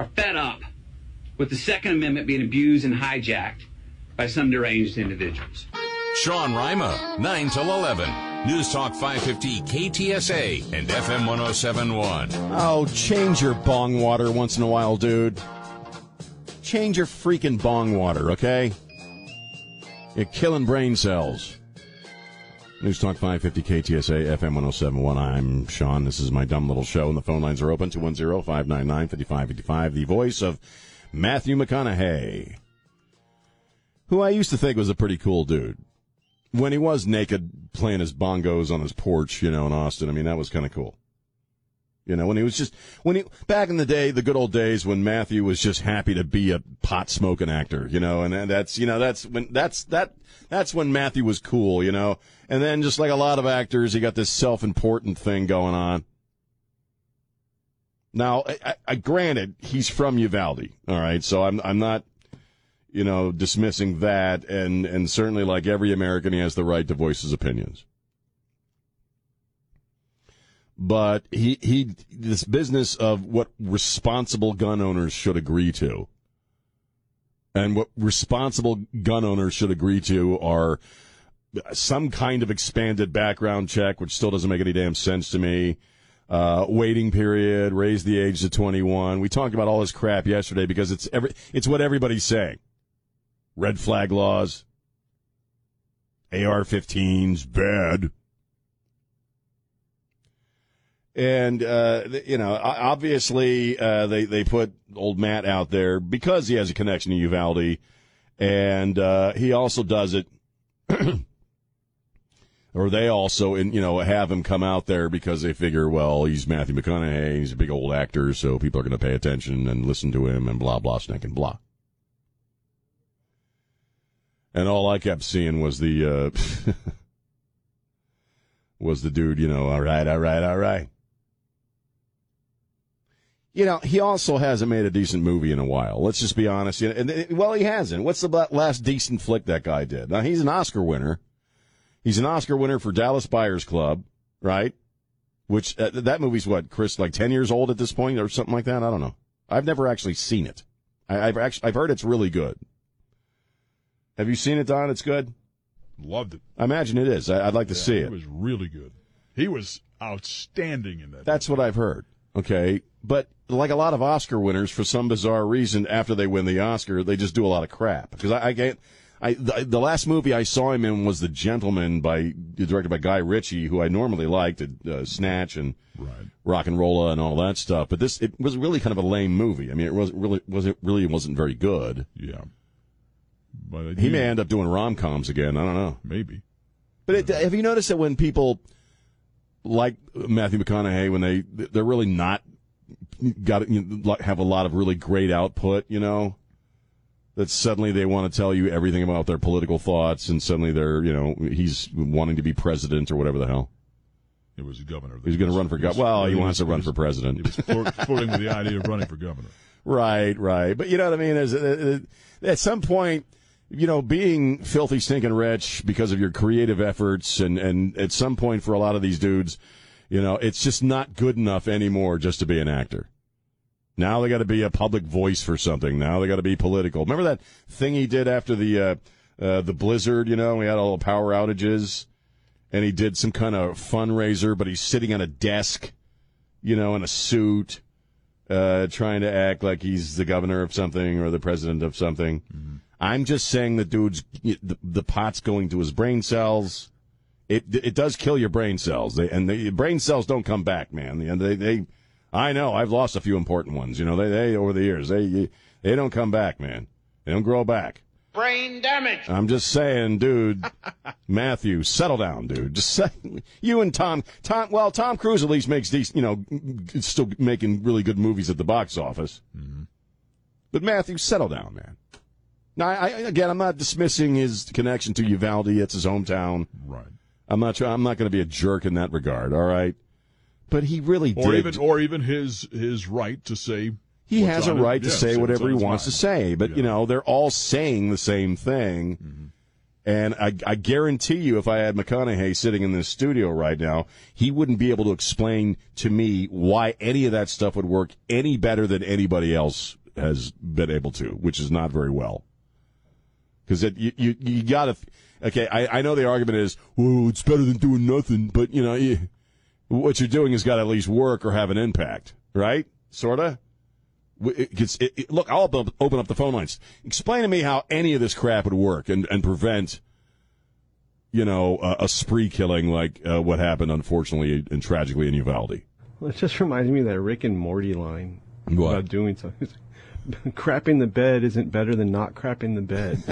are fed up with the Second Amendment being abused and hijacked by some deranged individuals. Sean Rima, 9 till 11. News Talk 550 KTSA and FM 1071. Oh, change your bong water once in a while, dude. Change your freaking bong water, okay? You're killing brain cells. News Talk 550 KTSA FM 1071. I'm Sean. This is my dumb little show, and the phone lines are open 210 599 5555. The voice of Matthew McConaughey, who I used to think was a pretty cool dude. When he was naked playing his bongos on his porch, you know, in Austin, I mean, that was kind of cool. You know, when he was just when he back in the day, the good old days when Matthew was just happy to be a pot smoking actor, you know, and that's you know that's when that's that that's when Matthew was cool, you know. And then just like a lot of actors, he got this self important thing going on. Now, I, I, granted, he's from Uvalde, all right, so I'm I'm not you know dismissing that, and and certainly like every American, he has the right to voice his opinions. But he he this business of what responsible gun owners should agree to and what responsible gun owners should agree to are some kind of expanded background check which still doesn't make any damn sense to me. Uh, waiting period raise the age to 21 we talked about all this crap yesterday because it's every it's what everybody's saying. Red flag laws. AR-15s bad. And uh, you know, obviously, uh, they they put old Matt out there because he has a connection to Uvalde, and uh, he also does it, or they also, in, you know, have him come out there because they figure, well, he's Matthew McConaughey, he's a big old actor, so people are going to pay attention and listen to him, and blah blah snake and blah. And all I kept seeing was the uh, was the dude, you know, all right, all right, all right. You know, he also hasn't made a decent movie in a while. Let's just be honest. you And, well, he hasn't. What's the last decent flick that guy did? Now he's an Oscar winner. He's an Oscar winner for Dallas Buyers Club, right? Which uh, that movie's what, Chris, like ten years old at this point or something like that. I don't know. I've never actually seen it. I, have actually I've heard it's really good. Have you seen it, Don? It's good. Loved it. I imagine it is. I, would like to yeah, see it. It was really good. He was outstanding in that. That's movie. what I've heard. Okay, but like a lot of Oscar winners, for some bizarre reason, after they win the Oscar, they just do a lot of crap. Because I, I get, I the, the, last movie I saw him in was The Gentlemen by directed by Guy Ritchie, who I normally liked, uh, Snatch and right. RocknRolla and all that stuff. But this it was really kind of a lame movie. I mean, it was really was it really wasn't very good. Yeah, but he may end up doing rom coms again. I don't know. Maybe. But it, have you noticed that when people like Matthew McConaughey when they they're really not got you know, have a lot of really great output, you know. That suddenly they want to tell you everything about their political thoughts, and suddenly they're, you know, he's wanting to be president or whatever the hell. It was governor. He's going to run for governor. Well, he, he wants was, to run was, for president. He was flirting with the idea of running for governor. Right, right. But you know what I mean? Is uh, uh, at some point, you know, being filthy, stinking rich because of your creative efforts, and and at some point for a lot of these dudes, you know, it's just not good enough anymore just to be an actor. Now they got to be a public voice for something. Now they got to be political. Remember that thing he did after the uh, uh, the blizzard? You know, we had all the power outages, and he did some kind of fundraiser, but he's sitting on a desk, you know, in a suit, uh, trying to act like he's the governor of something or the president of something. Mm-hmm. I'm just saying the dude's the, the pot's going to his brain cells. It it does kill your brain cells, they, and the brain cells don't come back, man. And they, they, I know I've lost a few important ones. You know, they they over the years they they don't come back, man. They don't grow back. Brain damage. I'm just saying, dude. Matthew, settle down, dude. Just say, you and Tom. Tom. Well, Tom Cruise at least makes these. You know, still making really good movies at the box office. Mm-hmm. But Matthew, settle down, man. Now, I, I, again, I'm not dismissing his connection to Uvalde. It's his hometown. Right. I'm not. I'm not going to be a jerk in that regard. All right. But he really Or did. even, or even his his right to say he has a right to yeah, say whatever he wants to say. But you Yeah. Mm-hmm. know, they're all saying the same thing. And I, I guarantee you, if I had McConaughey sitting in this studio right now, he wouldn't be able to explain to me why any of that stuff would work any better than anybody else has been able to, which is not very well. Because you, you, you gotta, okay, I, I know the argument is, well, it's better than doing nothing, but you know, you, what you're doing has got to at least work or have an impact, right? Sorta? It, it's- it, it- look, I'll open up- the phone lines. Explain to me how any of this crap would work and, and prevent, you know, a, a spree killing like uh, what happened, unfortunately and tragically in Uvalde. Well, it just reminds me of that Rick and Morty line What? about doing something. crapping the bed isn't better than not crapping the bed.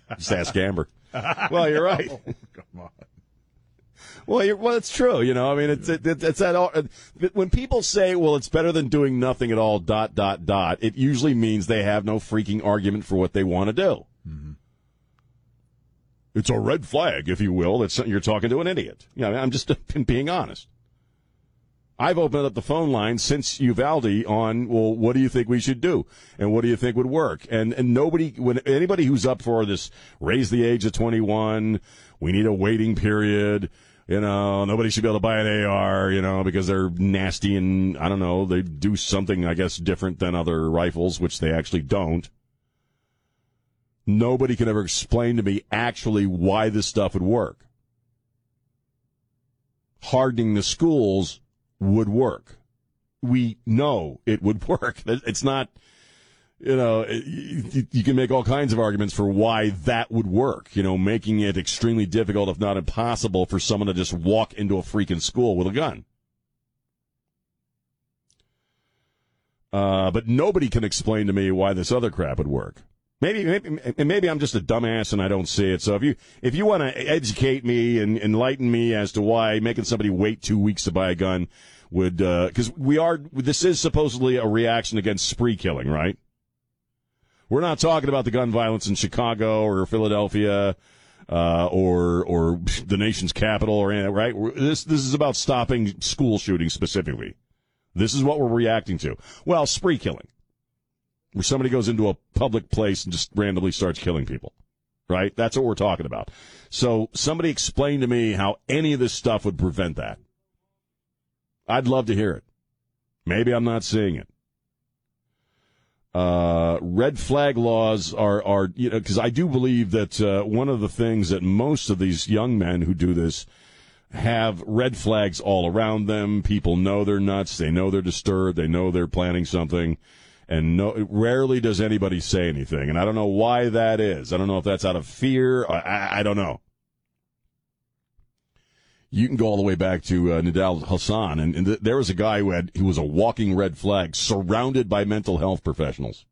Just ask Amber. well, you're right. Well, you're, well, it's true. You know, I mean, it's it, it's that all. When people say, "Well, it's better than doing nothing at all," dot dot dot, it usually means they have no freaking argument for what they want to do. Mm-hmm. It's a red flag, if you will. That you're talking to an idiot. You know, I'm just being honest. I've opened up the phone line since Uvalde on, well, what do you think we should do? And what do you think would work? And, and nobody, when anybody who's up for this, raise the age of 21, we need a waiting period, you know, nobody should be able to buy an AR, you know, because they're nasty and, I don't know, they do something, I guess, different than other rifles, which they actually don't. Nobody can ever explain to me actually why this stuff would work. Hardening the schools would work. We know it would work. It's not, you know, you, you can make all kinds of arguments for why that would work, you know, making it extremely difficult, if not impossible, for someone to just walk into a freaking school with a gun. Uh, but nobody can explain to me why this other crap would work. Maybe, maybe, maybe I'm just a dumbass and I don't see it. So if you, if you want to educate me and enlighten me as to why making somebody wait two weeks to buy a gun would, because we are, this is supposedly a reaction against spree killing, right? We're not talking about the gun violence in Chicago or Philadelphia, uh, or or the nation's capital or anything, right? This this is about stopping school shootings specifically. This is what we're reacting to. Well, spree killing where somebody goes into a public place and just randomly starts killing people. Right? That's what we're talking about. So somebody explain to me how any of this stuff would prevent that. I'd love to hear it. Maybe I'm not seeing it. Uh, red flag laws are, are, you know, cause I do believe that, uh, one of the things that most of these young men who do this have red flags all around them. People know they're nuts. They know they're disturbed. They know they're planning something and no, rarely does anybody say anything. And I don't know why that is. I don't know if that's out of fear. I, I, I don't know. You can go all the way back to uh, Nidal Hasan, and, and th- there was a guy who had who was a walking red flag, surrounded by mental health professionals,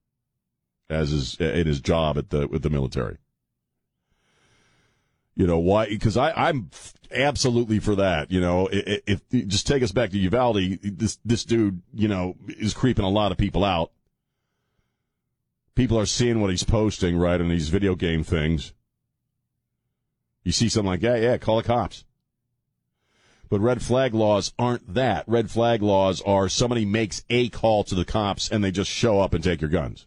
as is in his job at the with the military. You know why? Because I'm absolutely for that. You know, if, if just take us back to Uvalde, this this dude, you know, is creeping a lot of people out people are seeing what he's posting, right, on these video game things. You see something like, yeah, yeah, call the cops. But red flag laws aren't that. Red flag laws are somebody makes a call to the cops and they just show up and take your guns.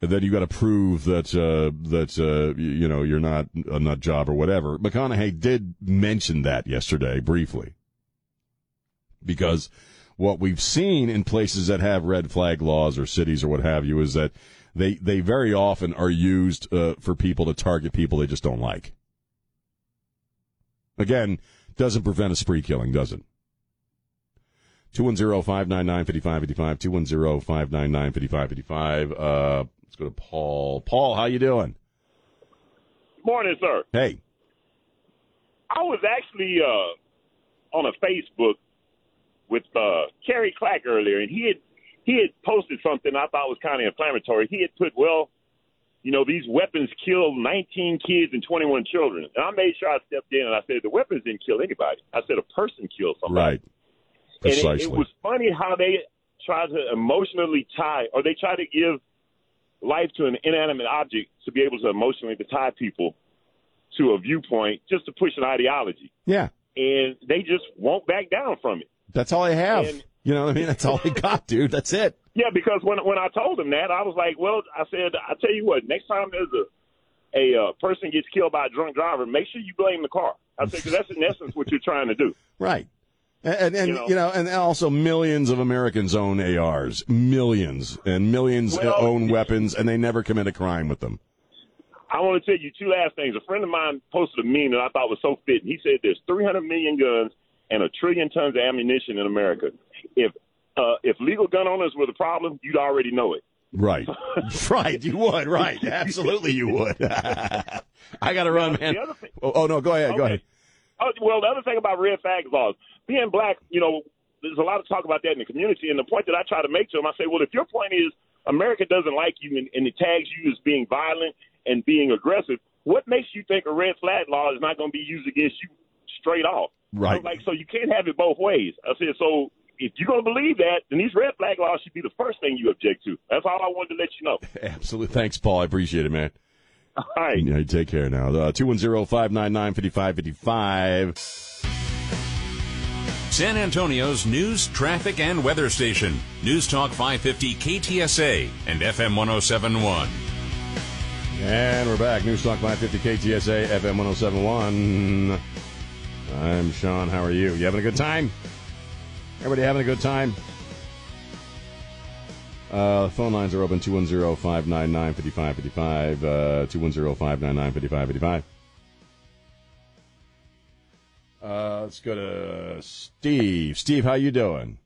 And then you got to prove that uh, that uh, you know you're not a nut job or whatever. McConaughey did mention that yesterday briefly because what we've seen in places that have red flag laws or cities or what have you is that they they very often are used uh, for people to target people they just don't like. Again, doesn't prevent a spree killing, does it? 210-599-5555, 210-599-5555. Uh, let's go to Paul. Paul, how you doing? Morning, sir. Hey. I was actually uh, on a Facebook with uh, Kerry Clack earlier, and he had he had posted something I thought was kind of inflammatory. He had put, well, you know, these weapons killed 19 kids and 21 children, and I made sure I stepped in and I said the weapons didn't kill anybody. I said a person killed somebody. Right. Precisely. And it, it was funny how they try to emotionally tie, or they try to give life to an inanimate object to be able to emotionally to tie people to a viewpoint just to push an ideology. Yeah. And they just won't back down from it. That's all I have. And- you know what I mean? That's all I got, dude. That's it. Yeah, because when when I told him that, I was like, well, I said, I tell you what, next time there's a a uh, person gets killed by a drunk driver, make sure you blame the car. I said, because that's in essence what you're trying to do. Right. And and, you, You know, know. and also millions of Americans own ARs, millions and millions Well, own weapons, and they never commit a crime with them. I want to tell you two last things. A friend of mine posted a meme that I thought was so fitting. He said there's 300 million guns and a trillion tons of ammunition in America. If uh, if legal gun owners were the problem, you'd already know it. Right. right. You would. Right. Absolutely, you would. I got to run, man. thing- Oh, oh, no. Go ahead. Go ahead. Oh, well, the other thing about red flag laws, being black, you know, there's a lot of talk about that in the community. And the point that I try to make to them, I say, well, if your point is America doesn't like you and, and it tags you as being violent and being aggressive, what makes you think a red flag law is not going to be used against you straight off? Right. So, like, so you can't have it both ways. I said, so if you're going to believe that, then these red flag laws should be the first thing you object to. That's all I wanted to let you know. Absolutely. Thanks, Paul. I appreciate it, man. All right. Yeah, take care now. Uh, 210 599 5555. San Antonio's news, traffic, and weather station. News Talk 550 KTSA and FM 1071. And we're back. News Talk 550 KTSA, FM 1071. I'm Sean. How are you? You having a good time? Everybody having a good time? Uh, phone lines are open 210 599 5555. Uh, 210 599 5555. Uh, let's go to Steve. Steve, how you doing?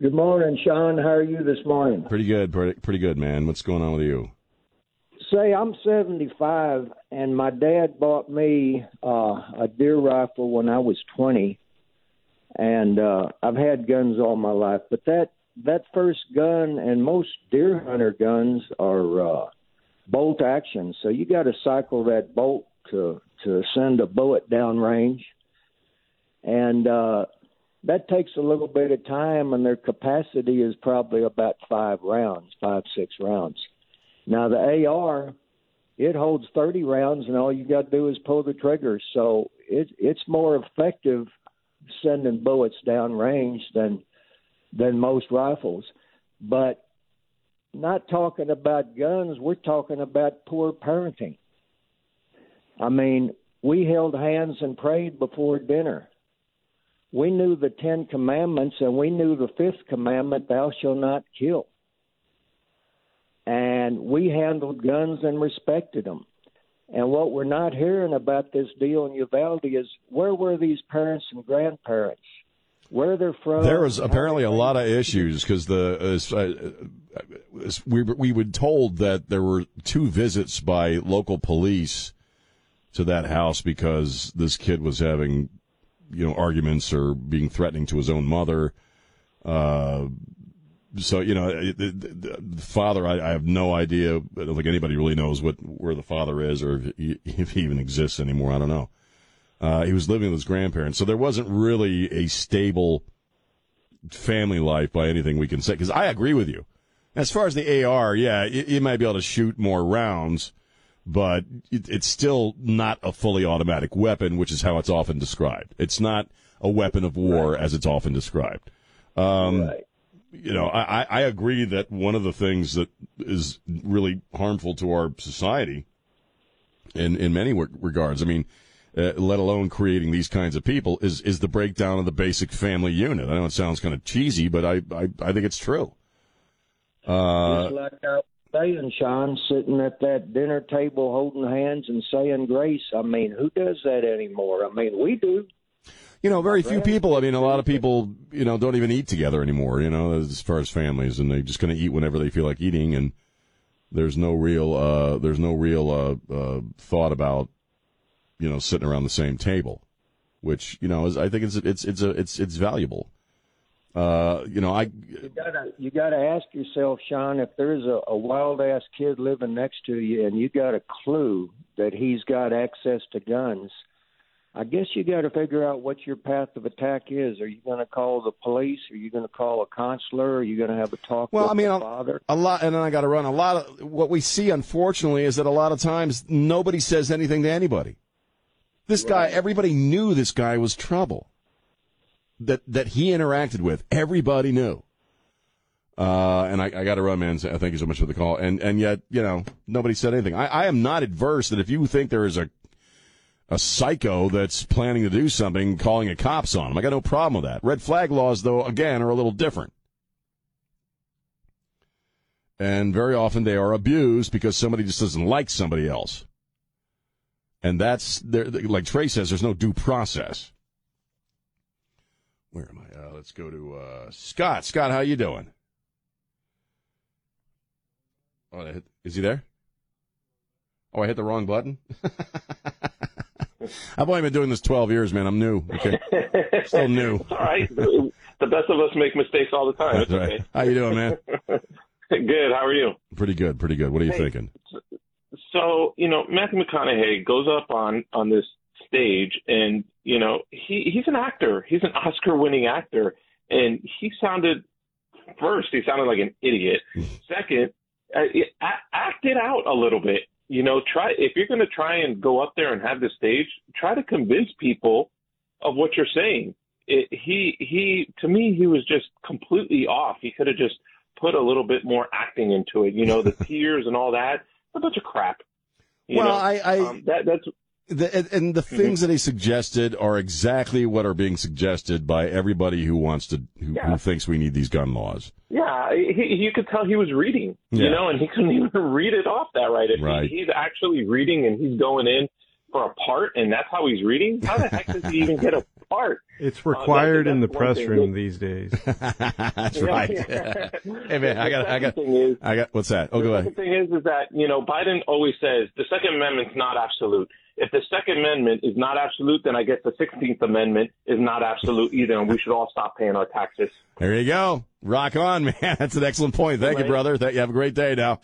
Good morning, Sean. How are you this morning? Pretty good. Pretty, pretty good, man. What's going on with you? Say, I'm 75, and my dad bought me uh, a deer rifle when I was 20, and uh, I've had guns all my life. But that that first gun and most deer hunter guns are uh, bolt action, so you got to cycle that bolt to to send a bullet down range, and uh, that takes a little bit of time, and their capacity is probably about five rounds, five six rounds. Now the AR, it holds 30 rounds, and all you got to do is pull the trigger. So it, it's more effective sending bullets down range than than most rifles. But not talking about guns, we're talking about poor parenting. I mean, we held hands and prayed before dinner. We knew the Ten Commandments, and we knew the fifth commandment, "Thou shalt not kill." and we handled guns and respected them. And what we're not hearing about this deal in Uvalde is where were these parents and grandparents? Where they're from? There was apparently a lot of issues because the as, uh, we we were told that there were two visits by local police to that house because this kid was having you know arguments or being threatening to his own mother. Uh, so you know the, the, the father, I, I have no idea. I don't think anybody really knows what where the father is or if he, if he even exists anymore. I don't know. Uh, he was living with his grandparents, so there wasn't really a stable family life by anything we can say. Because I agree with you. As far as the AR, yeah, you, you might be able to shoot more rounds, but it, it's still not a fully automatic weapon, which is how it's often described. It's not a weapon of war as it's often described. Um, Right. You know, I, I agree that one of the things that is really harmful to our society in, in many regards, I mean, uh, let alone creating these kinds of people, is, is the breakdown of the basic family unit. I know it sounds kind of cheesy, but I, I, I think it's true. Uh, Just like I was saying, Sean, sitting at that dinner table holding hands and saying grace. I mean, who does that anymore? I mean, we do. You know, very few people. I mean, a lot of people, you know, don't even eat together anymore. You know, as far as families, and they just kind of eat whenever they feel like eating, and there's no real, uh, there's no real uh, uh, thought about, you know, sitting around the same table, which you know is I think it's it's it's a it's it's valuable. Uh, you know, I You gotta you gotta ask yourself, Sean, if there's a, a wild ass kid living next to you and you got a clue that he's got access to guns, I guess you got to figure out what your path of attack is. Are you going to call the police? Are you going to call a counselor? Are you going to have a talk Well, with I mean, the a, father? a lot, and then I got to run. A lot of what we see, unfortunately, is that a lot of times nobody says anything to anybody. This guy, everybody knew this guy was trouble. That that he interacted with, everybody knew. Uh, and I, I got to run, man. Thank you so much for the call. And and yet, you know, nobody said anything. I, I am not adverse that if you think there is a a psycho that's planning to do something, calling a cops on him. I got no problem with that. Red flag laws, though, again, are a little different. And very often they are abused because somebody just doesn't like somebody else. And that's, like Trey says, there's no due process. Where am I? Uh, let's go to uh, Scott. Scott, how you doing? Oh, is he there? Oh, I hit the wrong button. I've only been doing this 12 years, man. I'm new. Okay, still new. It's all right. the best of us make mistakes all the time. That's right. okay. How you doing, man? Good. How are you? Pretty good. Pretty good. What are you Hey. thinking? So, you know, Matthew McConaughey goes up on on this stage, and you know, he he's an actor. He's an Oscar-winning actor, and he sounded first. He sounded like an idiot. Second, uh, a- act it out a little bit. You know, try if you're going to try and go up there and have the stage, try to convince people of what you're saying. It, he he to me he was just completely off. He could have just put a little bit more acting into it. You know, the tears and all that. A bunch of crap. You Well, know? I- I- um, that that's The, and, and the things that he suggested are exactly what are being suggested by everybody who wants to, who, Yeah. who thinks we need these gun laws. yeah. He, you could tell he was reading. Yeah. You know, and he couldn't even read it off that right. If Right. He, he's actually reading and he's going in for a part, and that's how he's reading. How the heck does he even get a part? It's Uh, required that's- in the press room that- these days. That's Yeah, right. yeah. hey man, I got, I got, thing is, I got. What's that? Oh, go the ahead. second thing is, is that you know Biden always says the Second Amendment's not absolute. If the Second Amendment is not absolute, then I guess the Sixteenth Amendment is not absolute either, and we should all stop paying our taxes. There you go. Rock on, man. That's an excellent point. Thank you, Right. brother. Thank you. Have a great day now.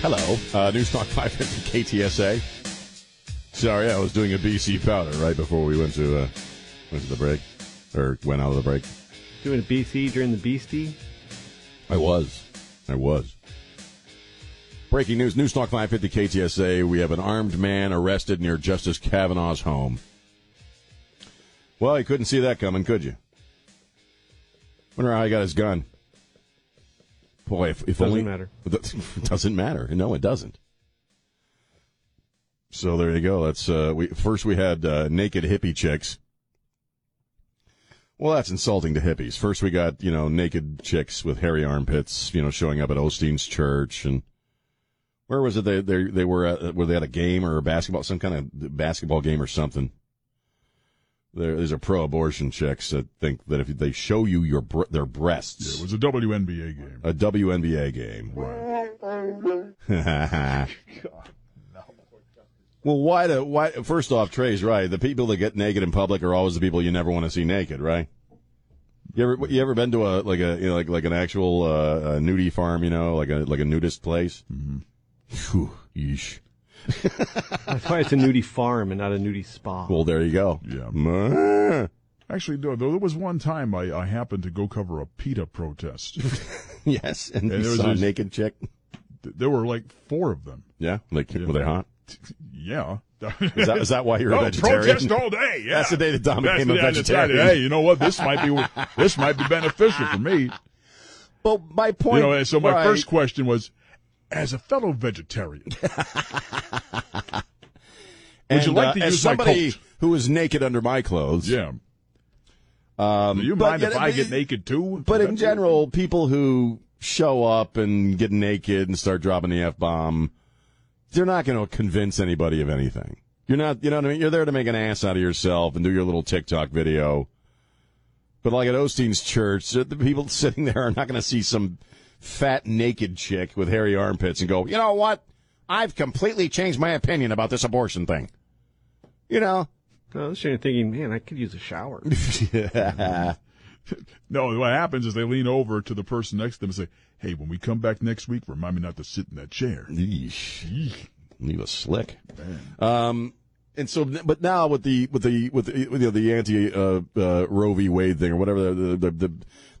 Hello. Uh, News Talk 550 KTSA. Sorry, I was doing a BC powder right before we went to uh, went to the break, or went out of the break. Doing a BC during the Beastie. I was. I was. Breaking news, News Talk 550 KTSA. We have an armed man arrested near Justice Kavanaugh's home. Well, you couldn't see that coming, could you? Wonder how he got his gun. Boy, if, if Doesn't only matter. Doesn't matter. No, it doesn't. So there you go. That's uh, we first we had uh, naked hippie chicks. Well, that's insulting to hippies. First, we got you know naked chicks with hairy armpits, you know, showing up at Osteen's church, and where was it? They they they were at, were they at a game or a basketball, some kind of basketball game or something. There, there's a pro-abortion chicks that think that if they show you your bre- their breasts, It was a WNBA game. a WNBA game. well, why do why? First off, Trey's right. The people that get naked in public are always the people you never want to see naked, right? You ever you ever been to a like a you know, like like an actual uh, a nudie farm, you know, like a like a nudist place? Mm-hmm. Phew, yeesh. That's why it's a nudie farm and not a nudie spa. Well, there you go. Yeah. Actually, no, there was one time I, I happened to go cover a PETA protest. yes, and, And there was a naked chick. there were like four of them. Yeah, like were they hot? Yeah. Is that is that why you're a Oh, vegetarian? protest all day. Yeah. That's the day that Dom That's became a day I decided, vegetarian. hey, you know what? This might be this might be beneficial for me. Well, my point. You know, and so my right. first question was, as a fellow vegetarian, and, you like uh, to as use somebody who is naked under my clothes? yeah. Um, Do you but mind if I get naked too? But in general, people who show up and get naked and start dropping the f bomb, they're not going to convince anybody of anything. You're not, you know what I mean? You're there to make an ass out of yourself and do your little TikTok video. But like at Osteen's church, the people sitting there are not going to see some fat naked chick with hairy armpits and go, you know what? I've completely changed my opinion about this abortion thing. You know? No, I was thinking, man, I could use a shower. yeah. No, what happens is they lean over to the person next to them and say, "Hey, when we come back next week, remind me not to sit in that chair." Yeesh. Leave us slick. Um, and so, but now with the with the with the, with, you know, the anti uh, uh, Roe v. Wade thing or whatever, the, the, the,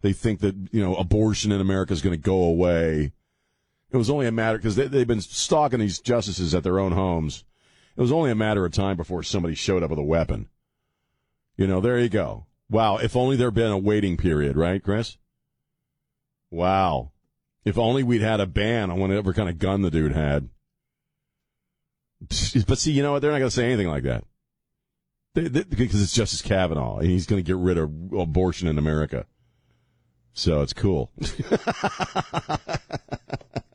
they think that you know abortion in America is going to go away. It was only a matter because they, they've been stalking these justices at their own homes. It was only a matter of time before somebody showed up with a weapon. You know, there you go. Wow, if only there'd been a waiting period, right, Chris? Wow. If only we'd had a ban on whatever kind of gun the dude had. But see, you know what? They're not going to say anything like that. They, they, because it's Justice Kavanaugh, and he's going to get rid of abortion in America. So it's cool.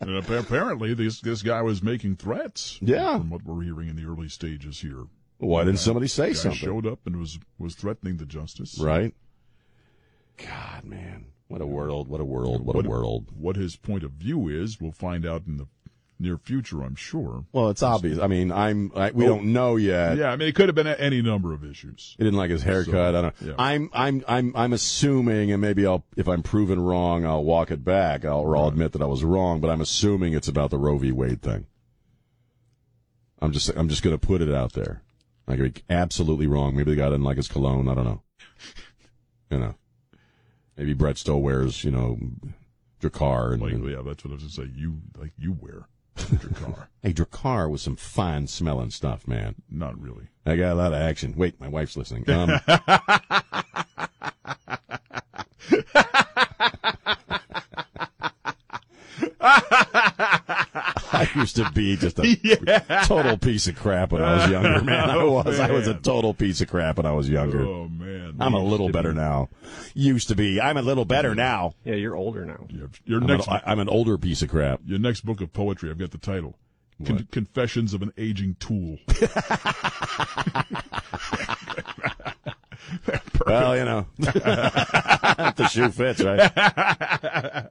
And apparently, this this guy was making threats. Yeah. from what we're hearing in the early stages here. Why didn't somebody say something? Showed up and was was threatening the justice. Right? God, man. What a world. What a world. What a world. What his point of view is, we'll find out in the near future, I'm sure. Well, it's obvious. I mean, I'm, I, we Oh. don't know yet. Yeah, I mean, it could have been any number of issues. He didn't like his haircut. So, I don't. yeah. I'm I'm I'm I'm assuming, and maybe I'll if I'm proven wrong, I'll walk it back. I'll, or I'll admit that I was wrong. But I'm assuming it's about the Roe v. Wade thing. I'm just I'm just going to put it out there. I could be absolutely wrong. Maybe the guy didn't like his cologne. I don't know. You know, maybe Brett still wears you know Drakkar and, Like, and yeah, that's what I was going to say. You like you wear your car. hey Drakkar was some fine smelling stuff, man. Not really. I got a lot of action. Wait, my wife's listening. Um, I used to be just a total piece of crap when I was younger, man. I Oh, was. I was a total piece of crap when I was younger. Oh man, I'm a little better be. now. Used to be. I'm a little better now. Yeah, you're older now. Your, your I'm next an, I'm an older piece of crap. your next book of poetry. I've got the title. Con- Confessions of an Aging Tool. Well, you know, if the shoe fits, right?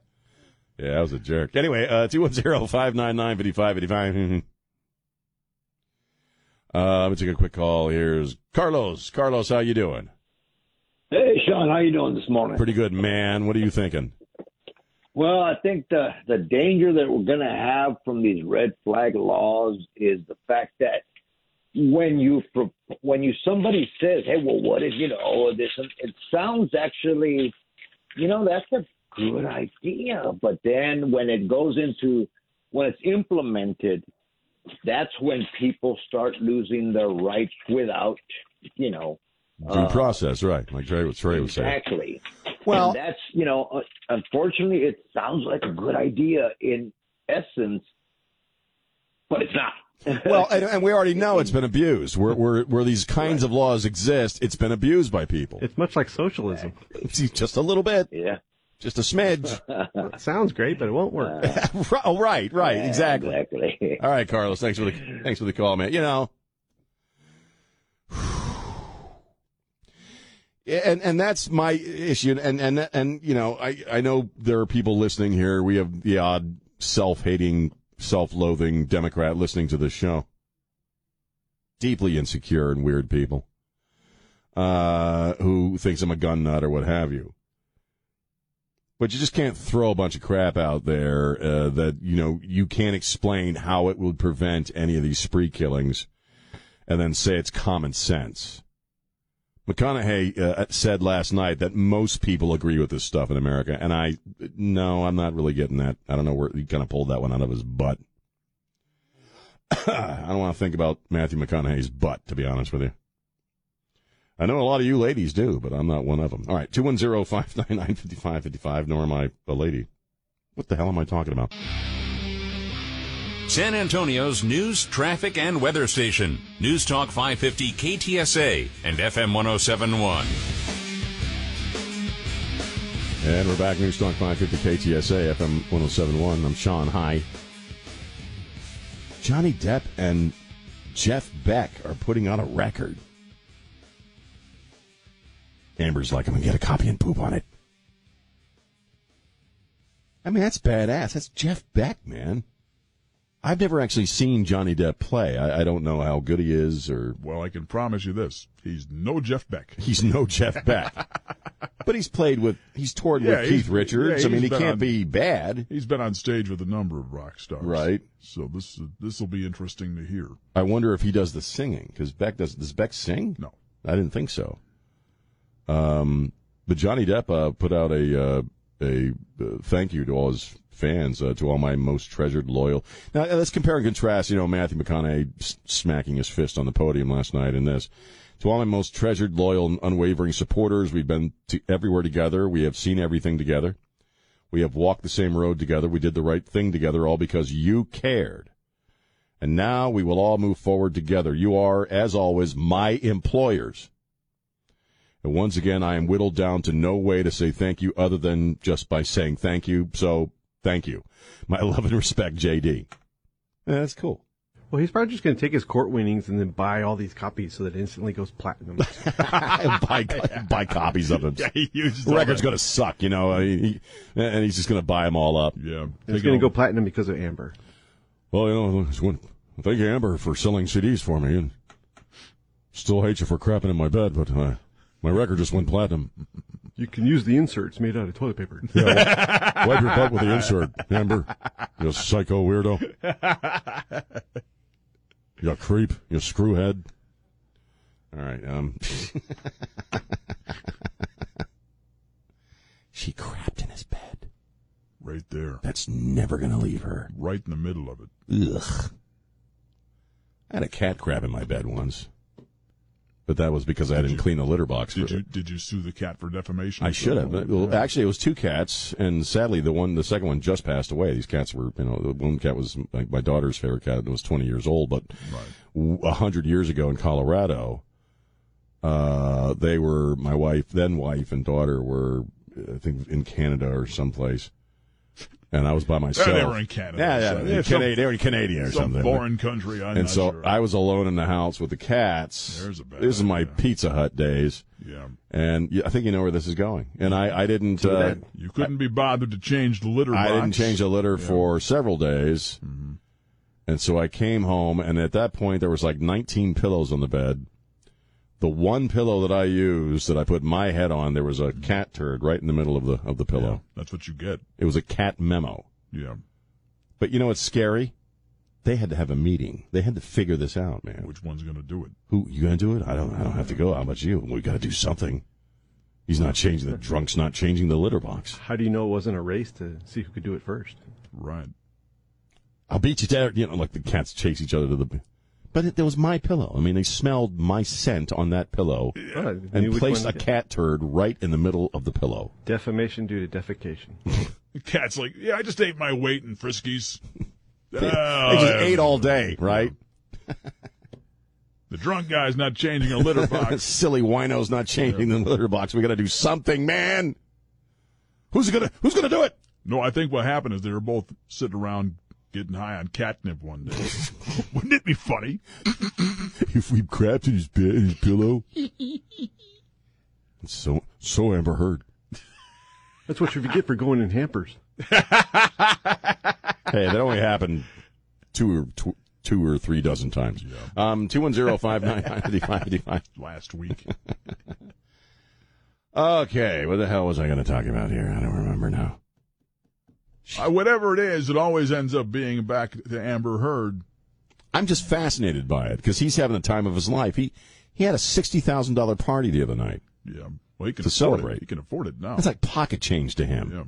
Yeah, I was a jerk. Anyway, uh, 210-599-5585. Uh, let me take a quick call. Here's Carlos. Carlos, how you doing? Hey, Sean, how you doing this morning? Pretty good, man. What are you thinking? Well, I think the the danger that we're going to have from these red flag laws is the fact that when you when you somebody says, "Hey, well, what if you know this?" It sounds actually, you know, that's a good idea, but then when it goes into when it's implemented, that's when people start losing their rights without, you know, Due uh, process, right? Like Trey, what Trey was saying. Exactly. Well- And that's you know, uh, unfortunately, it sounds like a good idea in essence, but it's not. Well, and, and we already know it's been abused. Where, where, where these kinds of laws exist, it's been abused by people. It's much like socialism. Just a little bit. Yeah. Just a smidge. Sounds great, but it won't work. oh, right, right, exactly. Exactly. All right, Carlos. Thanks for the thanks for the call, man. You know, Yeah, and and that's my issue. And and and you know, I I know there are people listening here. We have the odd self-hating, self-loathing Democrat listening to this show. Deeply insecure and weird people, uh, who thinks I'm a gun nut or what have you. But you just can't throw a bunch of crap out there uh, that you know you can't explain how it would prevent any of these spree killings, and then say it's common sense. McConaughey uh, said last night that most people agree with this stuff in America, and I no, I'm not really getting that. I don't know where he kind of pulled that one out of his butt. I don't want to think about Matthew McConaughey's butt, to be honest with you. I know a lot of you ladies do, but I'm not one of them. All right, 210 599 5555, nor am I a lady. What the hell am I talking about? San Antonio's news, traffic, and weather station. News Talk 550 KTSA and FM 1071. And we're back, News Talk 550 KTSA, FM 1071. I'm Sean. Hi. Johnny Depp and Jeff Beck are putting out a record. Amber's like, I'm going to get a copy and poop on it. I mean, that's badass. That's Jeff Beck, man. I've never actually seen Johnny Depp play. I, I don't know how good he is or. Well, I can promise you this: he's no Jeff Beck. He's no Jeff Beck. But he's played with, he's toured Yeah, with he's- Keith Richards. yeah, I mean, he can't on- be bad. He's been on stage with a number of rock stars, Right. So this this will be interesting to hear. I wonder if he does the singing because Beck does. Does Beck sing? No. I didn't think so. Um, but Johnny Depp uh, put out a uh, a uh, thank you to all his fans, uh, to all my most treasured, loyal. Now let's compare and contrast. You know, Matthew McConaughey smacking his fist on the podium last night, and this. To all my most treasured, loyal, and unwavering supporters, we've been to everywhere together. We have seen everything together. We have walked the same road together. We did the right thing together, all because you cared. And now we will all move forward together. You are, as always, my employers. And once again, I am whittled down to no way to say thank you other than just by saying thank you. So, thank you. My love and respect, JD. Yeah, that's cool. Well, he's probably just going to take his court winnings and then buy all these copies so that it instantly goes platinum. buy, buy copies of them. Yeah, he uses The record's going to suck, you know, he, he- and he's just going to buy them all up. Yeah, it's Take going to go platinum because of Amber. Well, you know, thank you, Amber, for selling CDs for me, and still hate you for crapping in my bed, but uh, my record just went platinum. You can use the inserts made out of toilet paper. Yeah, wipe your butt with the insert, Amber. You psycho weirdo. You creep. You screwhead. All right. Um. she crapped in his bed. right there, That's never gonna leave her. right in the middle of it. Ugh. I had a cat crap in my bed once, but that was because I didn't you- clean the litter box. Did you did you sue the cat for defamation? I should have. Well, actually, it was two cats, and sadly, the one, the second one, just passed away. These cats were, you know, the one cat was like my daughter's favorite cat. It was twenty years old, but a hundred years ago in Colorado, uh, they were my wife, then wife, and daughter were, I think, in Canada or someplace. And I was by myself. they were in Canada, Yeah, yeah, so- in yeah, some- Canada, they were in Canada or some something. foreign country. I'm and not so sure. I was alone in the house with the cats. There's a bad this is my Pizza Hut days. Yeah. And I think you know where this is going. And I, I didn't. Uh, you couldn't be bothered to change the litter I didn't change the litter for several days. Mm-hmm. And so I came home, and at that point, there was like 19 pillows on the bed. The one pillow that I used, that I put my head on, there was a cat turd right in the middle of the of the pillow. That's what you get. It was a cat memo. Yeah. But you know what's scary? They had to have a meeting. They had to figure this out, man. Which one's going to do it? Who you gonna do it? I don't. I don't have to go. How about you? We got to do something. He's not changing the drunk's not changing the litter box. How do you know it wasn't a race to see who could do it first? Right. I'll beat you there. You know, like the cats chase each other to the. But it, it was my pillow. I mean, they smelled my scent on that pillow Oh, and which placed a cat turd right in the middle of the pillow. Defamation due to defecation. The cat's like, yeah, I just ate my weight in Friskies. They, Oh, they just yeah. ate all day, right? The drunk guy's not changing a litter box. Silly wino's not changing the litter box. We got to do something, man. Who's gonna Who's gonna do it? no, I think what happened is they were both sitting around getting high on catnip one day. Wouldn't it be funny? If we crapped in his bed, in his pillow. so so Amber Heard. That's what you get for going in hampers. Hey, that only happened two or tw- two or three dozen times. Um, two one zero five nine nine fifty five fifty five. Last week. Okay, what the hell was I going to talk about here? I don't remember now. Uh, whatever it is, it always ends up being back to Amber Heard. I'm just fascinated by it because he's having the time of his life. He he had a sixty thousand dollar party the other night. Yeah. Well, he can To celebrate. It. He can afford it now. It's like pocket change to him. Yeah.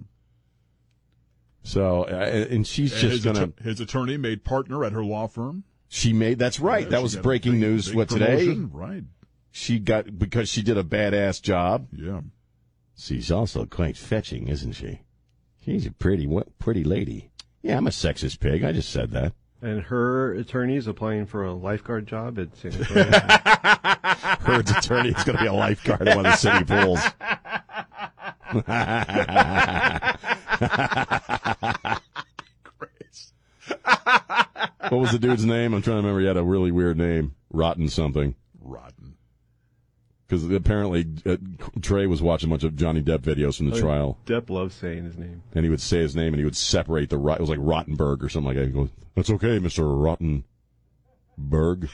So, uh, and she's And just his, gonna. atter- his attorney made partner at her law firm. She made. That's right. Yeah, that was breaking big- news. big What today? Right. She got because she did a badass job. Yeah. She's also quite fetching, isn't she? She's a pretty, wa- pretty lady. Yeah, I'm a sexist pig. I just said that. And her attorney's applying for a lifeguard job at San Antonio. Heard's attorney is going to be a lifeguard at one of the city pools. what was the dude's name? I'm trying to remember. He had a really weird name. Rotten something. Rotten. Because apparently uh, Trey was watching a bunch of Johnny Depp videos from the Oh, trial, Depp loves saying his name. and he would say his name, and he would separate the. Rot- It was like Rottenborn or something like that. He goes, "That's okay, Mister Rottenborn."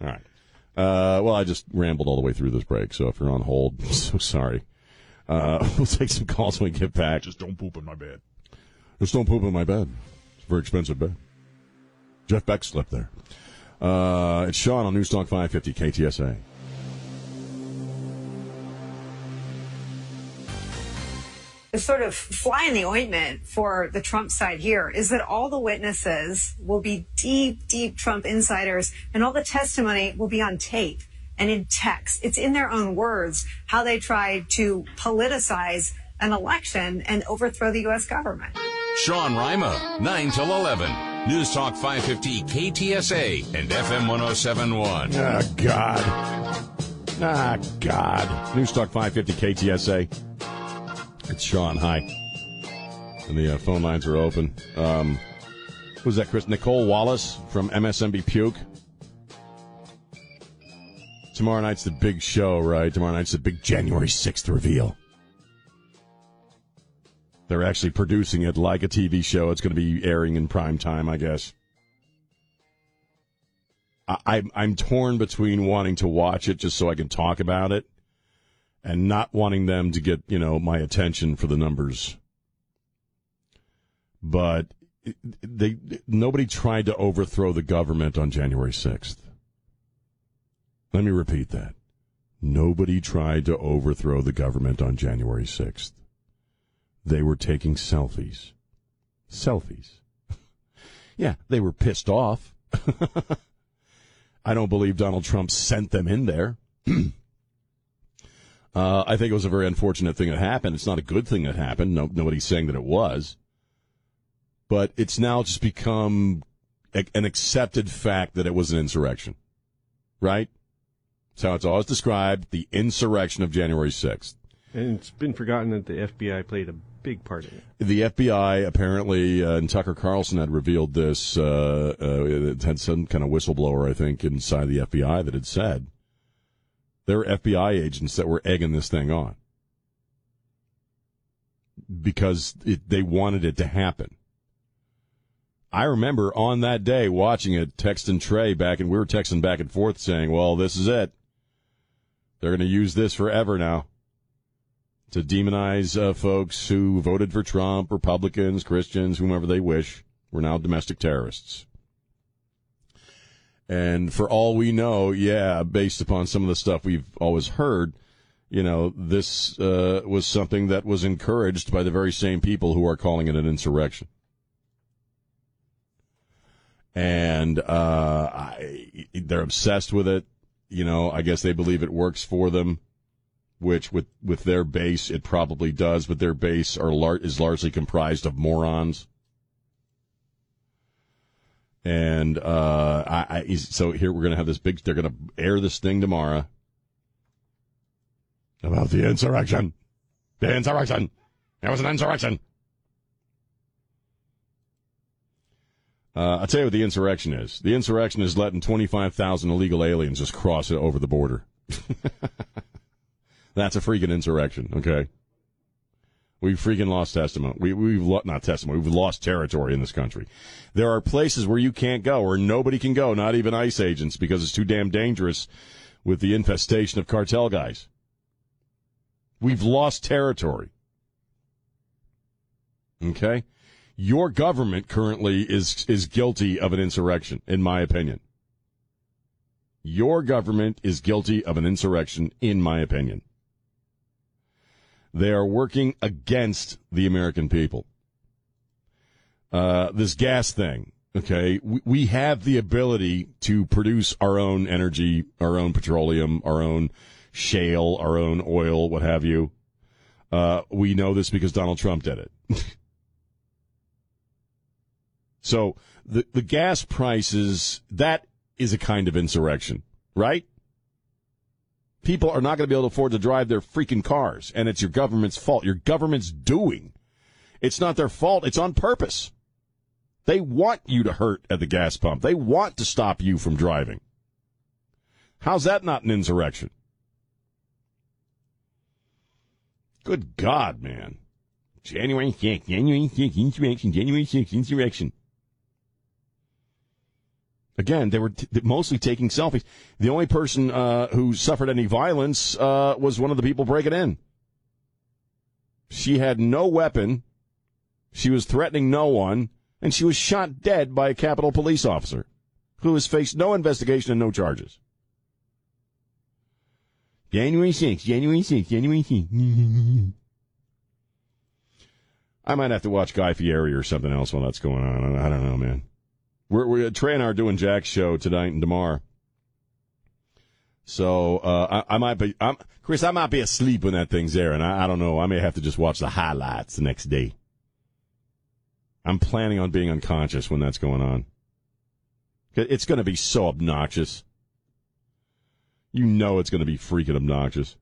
All right. Uh, well, I just rambled all the way through this break, so if you're on hold, I'm so sorry. Uh, we'll take some calls when we get back. Just don't poop in my bed. Just don't poop in my bed. It's a very expensive bed. Jeff Beck slept there. Uh, it's Sean on Newstalk 550 KTSA. the sort of fly in the ointment for the Trump side here is that all the witnesses will be deep, deep Trump insiders, and all the testimony will be on tape and in text. It's in their own words how they tried to politicize an election and overthrow the U.S. government. Sean Rima, 9 till 11. News Talk 550 KTSA and FM 1071. Ah, God. Ah, God. News Talk 550 KTSA. It's Sean. Hi. And the uh, phone lines are open. Um, who's that, Chris? Nicole Wallace from MSNB Puke. Tomorrow night's the big show, right? Tomorrow night's the big January 6th reveal. They're actually producing it like a TV show. It's going to be airing in prime time, I guess. I, I'm torn between wanting to watch it just so I can talk about it, and not wanting them to get you know my attention for the numbers. But they nobody tried to overthrow the government on January sixth. Let me repeat that. Nobody tried to overthrow the government on January 6th. They were taking selfies. Selfies. yeah, they were pissed off. I don't believe Donald Trump sent them in there. uh, I think it was a very unfortunate thing that happened. It's not a good thing that happened. No, nobody's saying that it was. But it's now just become a, an accepted fact that it was an insurrection. Right? That's how it's always described the insurrection of January 6th. And it's been forgotten that the FBI played a big part of it. The FBI apparently, uh, and Tucker Carlson had revealed this, uh, uh, had some kind of whistleblower, I think, inside the FBI that had said there were FBI agents that were egging this thing on because it, they wanted it to happen. I remember on that day watching it, texting Trey back, and we were texting back and forth saying, well, this is it. They're going to use this forever now to demonize uh, folks who voted for Trump, Republicans, Christians, whomever they wish. We're now domestic terrorists. And for all we know, yeah, based upon some of the stuff we've always heard, you know, this uh, was something that was encouraged by the very same people who are calling it an insurrection. And uh, I, they're obsessed with it. You know, I guess they believe it works for them which with with their base it probably does, but their base are lar- is largely comprised of morons. And uh, I, I so here we're going to have this big. They're going to air this thing tomorrow about the insurrection. The insurrection. It was an insurrection. Uh, I'll tell you what the insurrection is. The insurrection is letting 25,000 illegal aliens just cross it over the border. That's a freaking insurrection, okay? We've freaking lost testimony. We, we've lo- not testimony. We've lost territory in this country. There are places where you can't go, where nobody can go, not even ICE agents, because it's too damn dangerous with the infestation of cartel guys. We've lost territory. Okay? Your government currently is is guilty of an insurrection, in my opinion. Your government is guilty of an insurrection, in my opinion. They are working against the American people. Uh, this gas thing, okay? We, we have the ability to produce our own energy, our own petroleum, our own shale, our own oil, what have you. Uh, we know this because Donald Trump did it. so the the gas prices that is a kind of insurrection, right? People are not going to be able to afford to drive their freaking cars, and it's your government's fault. Your government's doing. It's not their fault. It's on purpose. They want you to hurt at the gas pump. They want to stop you from driving. How's that not an insurrection? Good God, man. January 6th, January 6th, insurrection, January 6th, insurrection. Again, they were t- mostly taking selfies. The only person uh, who suffered any violence uh, was one of the people breaking in. She had no weapon. She was threatening no one, and she was shot dead by a Capitol police officer who has faced no investigation and no charges. January 6th, January 6th, January 6th. I might have to watch Guy Fieri or something else while that's going on. I don't know, man. We're, we're Trey and I are doing Jack's show tonight and tomorrow. So uh, I, I, might be, I'm, Chris. I might be asleep when that thing's there, and I, I don't know. I may have to just watch the highlights the next day. I'm planning on being unconscious when that's going on. It's going to be so obnoxious. You know it's going to be freaking obnoxious.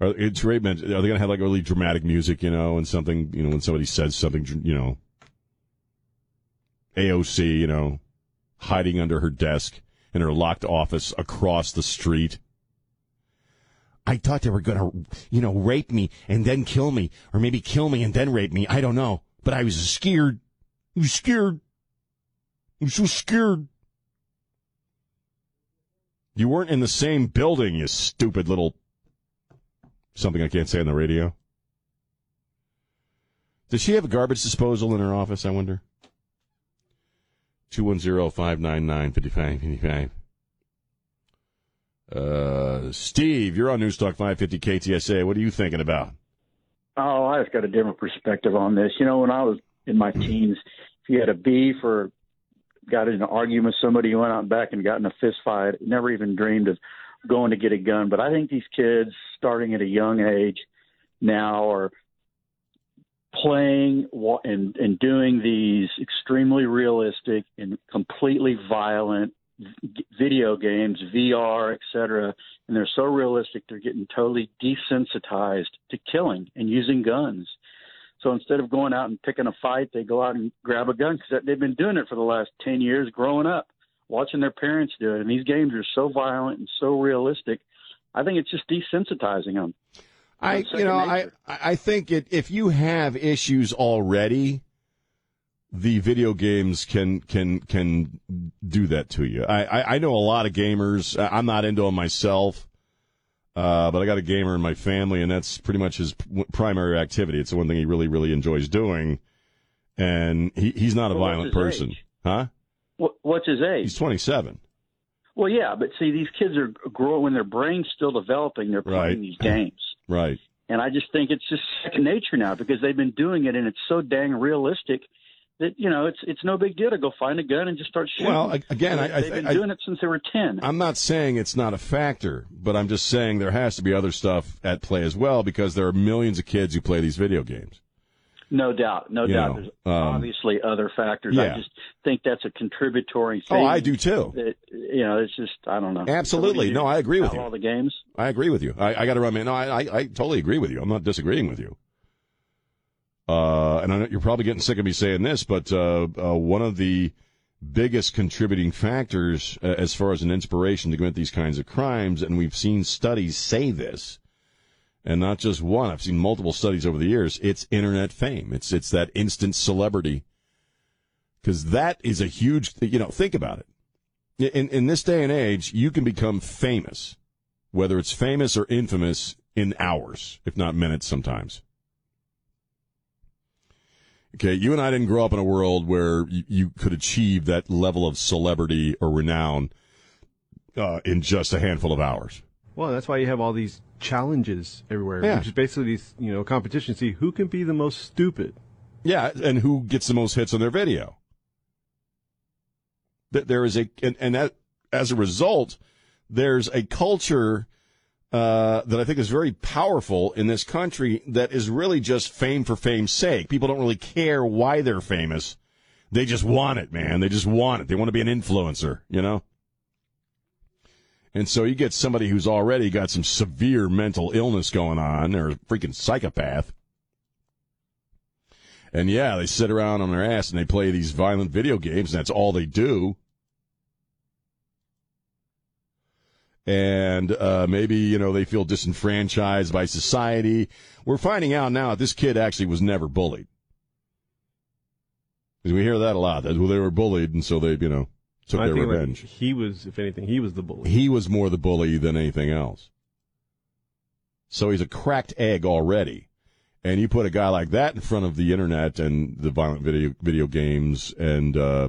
Are, it's great. Are they going to have like really dramatic music, you know, and something, you know, when somebody says something, you know, AOC, you know, hiding under her desk in her locked office across the street. I thought they were going to, you know, rape me and then kill me, or maybe kill me and then rape me. I don't know. But I was scared. I was scared. I was so scared. You weren't in the same building, you stupid little. Something I can't say on the radio. Does she have a garbage disposal in her office, I wonder? 210-599-5555. Uh, Steve, you're on News Talk 550 KTSA. What are you thinking about? Oh, I just got a different perspective on this. You know, when I was in my teens, if you had a beef or got in an argument with somebody, you went out back and got in a fist fight. Never even dreamed of going to get a gun. But I think these kids, starting at a young age now, are playing and, and doing these extremely realistic and completely violent video games, VR, etc. And they're so realistic, they're getting totally desensitized to killing and using guns. So instead of going out and picking a fight, they go out and grab a gun because they've been doing it for the last 10 years growing up, watching their parents do it. And these games are so violent and so realistic. I think it's just desensitizing them. I, you know, nature. I, I think it, if you have issues already, the video games can can can do that to you. I, I, I know a lot of gamers. I'm not into them myself, uh, but I got a gamer in my family, and that's pretty much his primary activity. It's the one thing he really really enjoys doing, and he, he's not a well, violent person, age? huh? What, what's his age? He's 27. Well, yeah, but see, these kids are growing their brain's still developing. They're playing Right. these games. Right. And I just think it's just second nature now because they've been doing it and it's so dang realistic that you know it's it's no big deal to go find a gun and just start shooting. Well, again, I- I- they've been I- doing it since they were ten. I'm not saying it's not a factor, but I'm just saying there has to be other stuff at play as well because there are millions of kids who play these video games. No doubt, no You doubt. know, There's um, obviously other factors. yeah. I just think that's a contributory Oh, thing. I do too. That, you know, it's just I don't know. Absolutely. No, I agree with you. All the games. I agree with you. I, I got to run. Man, no, I, I, I totally agree with you. I'm not disagreeing with you. Uh, and I know you're probably getting sick of me saying this, but uh, uh, one of the biggest contributing factors uh, as far as an inspiration to commit these kinds of crimes, and we've seen studies say this, and not just one. I've seen multiple studies over the years. It's internet fame. It's it's that instant celebrity, because that is a huge. You know, think about it. In in this day and age, you can become famous, whether it's famous or infamous, in hours, if not minutes, sometimes. Okay, you and I didn't grow up in a world where you, you could achieve that level of celebrity or renown uh, in just a handful of hours. Well, that's why you have all these challenges everywhere, Yeah. which is basically these, you know, competition. See who can be the most stupid. Yeah, and who gets the most hits on their video? That there is a, and, and that, as a result, there's a culture uh, that I think is very powerful in this country that is really just fame for fame's sake. People don't really care why they're famous. They just want it, man. They just want it. They want to be an influencer, you know? And so you get somebody who's already got some severe mental illness going on, or a freaking psychopath. And yeah, they sit around on their ass and they play these violent video games, and that's all they do. And uh, maybe, you know, they feel disenfranchised by society. We're finding out now that this kid actually was never bullied. We hear that a lot. That well, they were bullied, and so they, you know, took their think, like, revenge. he was, if anything, he was the bully. he was more the bully than anything else. So he's a cracked egg already. And you put a guy like that in front of the internet and the violent video video games, and uh,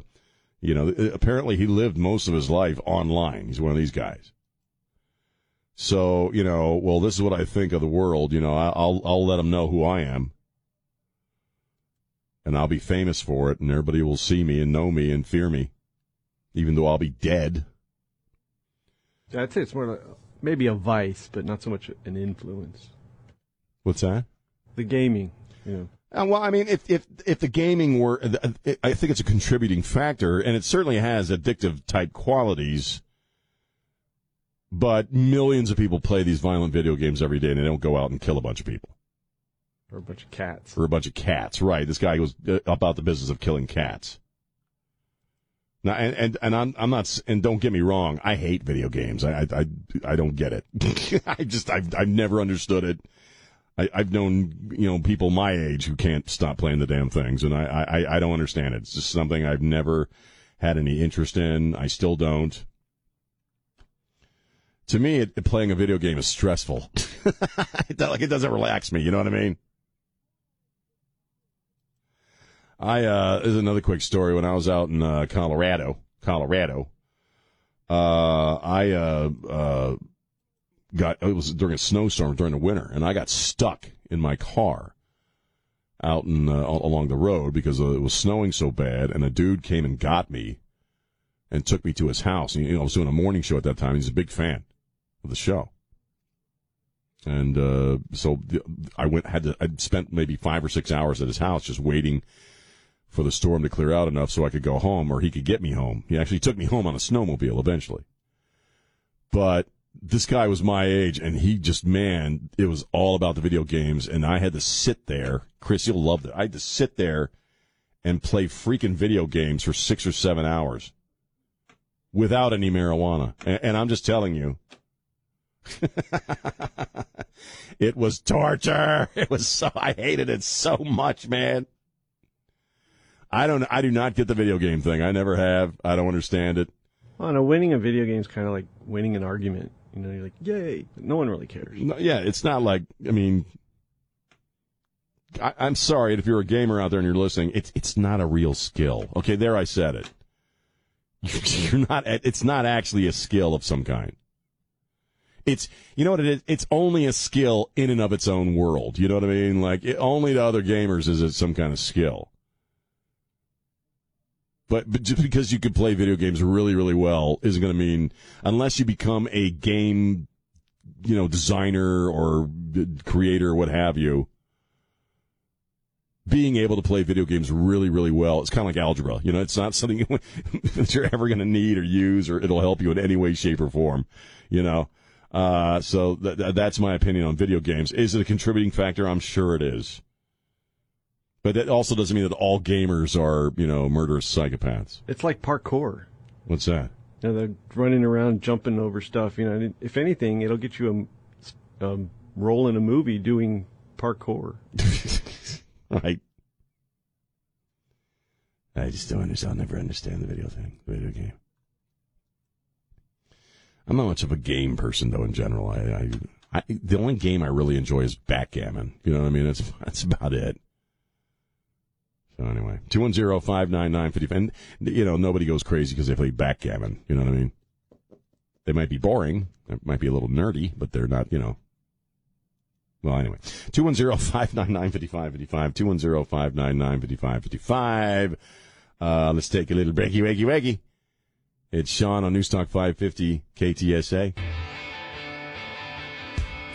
you know, apparently he lived most of his life online. He's one of these guys. So you know, well, this is what I think of the world. You know, I'll I'll let them know who I am, and I'll be famous for it, and everybody will see me and know me and fear me, even though I'll be dead. I'd say it's more like maybe a vice, but not so much an influence. What's that? The gaming, you know. Uh, well, I mean, if if if the gaming were, uh, I think it's a contributing factor, and it certainly has addictive type qualities. But millions of people play these violent video games every day, and they don't go out and kill a bunch of people Or a bunch of cats. or a bunch of cats. Right? This guy was uh, about the business of killing cats. Now, and and, and I'm I'm not, and don't get me wrong, I hate video games. I I I, don't get it. I just I've I've never understood it. I, I've known you know people my age who can't stop playing the damn things, and I, I I don't understand it. It's just something I've never had any interest in. I still don't. To me, it, playing a video game is stressful. like it doesn't relax me. You know what I mean? I uh, there's another quick story. When I was out in uh, Colorado, Colorado, uh, I uh, uh, got it was during a snowstorm during the winter, and I got stuck in my car out in uh, along the road because uh, it was snowing so bad, and a dude came and got me and took me to his house. And, you know, I was doing a morning show at that time. He's a big fan of the show. And uh, so I went had to I spent maybe five or six hours at his house just waiting for the storm to clear out enough so I could go home or he could get me home. He actually took me home on a snowmobile eventually. But this guy was my age and he just man, it was all about the video games and I had to sit there. Chris, you'll love it. I had to sit there and play freaking video games for six or seven hours without any marijuana. And, and I'm just telling you, it was torture. It was so I hated it so much, man. I don't. I do not get the video game thing. I never have. I don't understand it. Well, no, winning a video game is kind of like winning an argument. You know, you're like, yay. But no one really cares. No, yeah, it's not like. I mean, I, I'm sorry if you're a gamer out there and you're listening. It's it's not a real skill. Okay, there I said it. You're not. It's not actually a skill of some kind. It's you know what it is. It's only a skill in and of its own world. You know what I mean? Like it, only to other gamers is it some kind of skill. But, but just because you can play video games really, really well isn't going to mean unless you become a game, you know, designer or creator or what have you. Being able to play video games really, really well, it's kind of like algebra. You know, it's not something that you're ever going to need or use, or it'll help you in any way, shape, or form. You know, uh, so th- th- that's my opinion on video games. Is it a contributing factor? I'm sure it is. But that also doesn't mean that all gamers are, you know, murderous psychopaths. It's like parkour. What's that? You know, they're running around, jumping over stuff. You know, if anything, it'll get you a, a role in a movie doing parkour. Right. I just don't understand. I'll never understand the video thing, the video game. I'm not much of a game person, though. In general, I, I, I the only game I really enjoy is backgammon. You know what I mean? That's that's about it. So anyway, two one zero five nine nine fifty. And you know, nobody goes crazy because they play backgammon. You know what I mean? They might be boring. They might be a little nerdy, but they're not. You know. Well, anyway, 210-599-5555, 210-599-5555. Uh, let's take a little breaky, wakey, wakey. It's Sean on Newstalk 550 KTSA.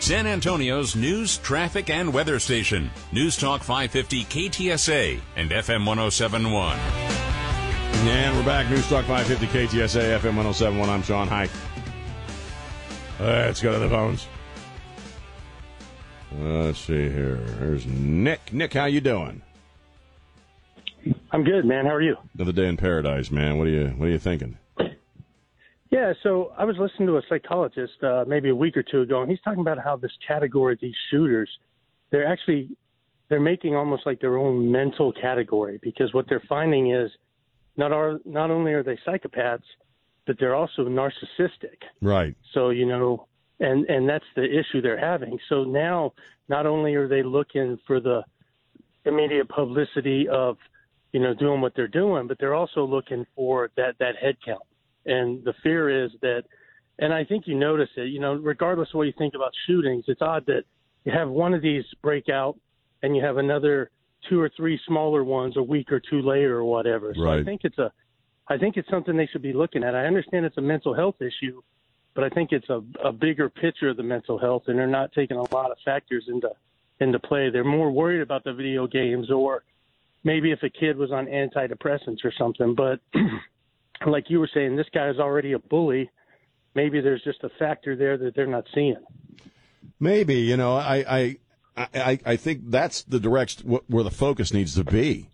San Antonio's news, traffic, and weather station. News Talk 550 KTSA and FM 1071. And we're back. Newstalk 550 KTSA, FM 1071. I'm Sean. Hi. Let's go to the phones. Let's see here. There's Nick. Nick, how you doing? I'm good, man. How are you? Another day in paradise, man. What are you What are you thinking? Yeah, so I was listening to a psychologist uh, maybe a week or two ago, and he's talking about how this category, these shooters, they're actually they're making almost like their own mental category because what they're finding is not are not only are they psychopaths, but they're also narcissistic. Right. So you know, and and that's the issue they're having. So now, not only are they looking for the immediate publicity of, you know, doing what they're doing, but they're also looking for that that head count. And the fear is that, and I think you notice it. You know, regardless of what you think about shootings, it's odd that you have one of these break out, and you have another two or three smaller ones a week or two later or whatever. So I think it's a I think it's something they should be looking at. I understand it's a mental health issue, but I think it's a, a bigger picture of the mental health, and they're not taking a lot of factors into into play. They're more worried about the video games, or maybe if a kid was on antidepressants or something. But like you were saying, this guy is already a bully. Maybe there's just a factor there that they're not seeing. Maybe you know, I I I, I think that's the direction where the focus needs to be.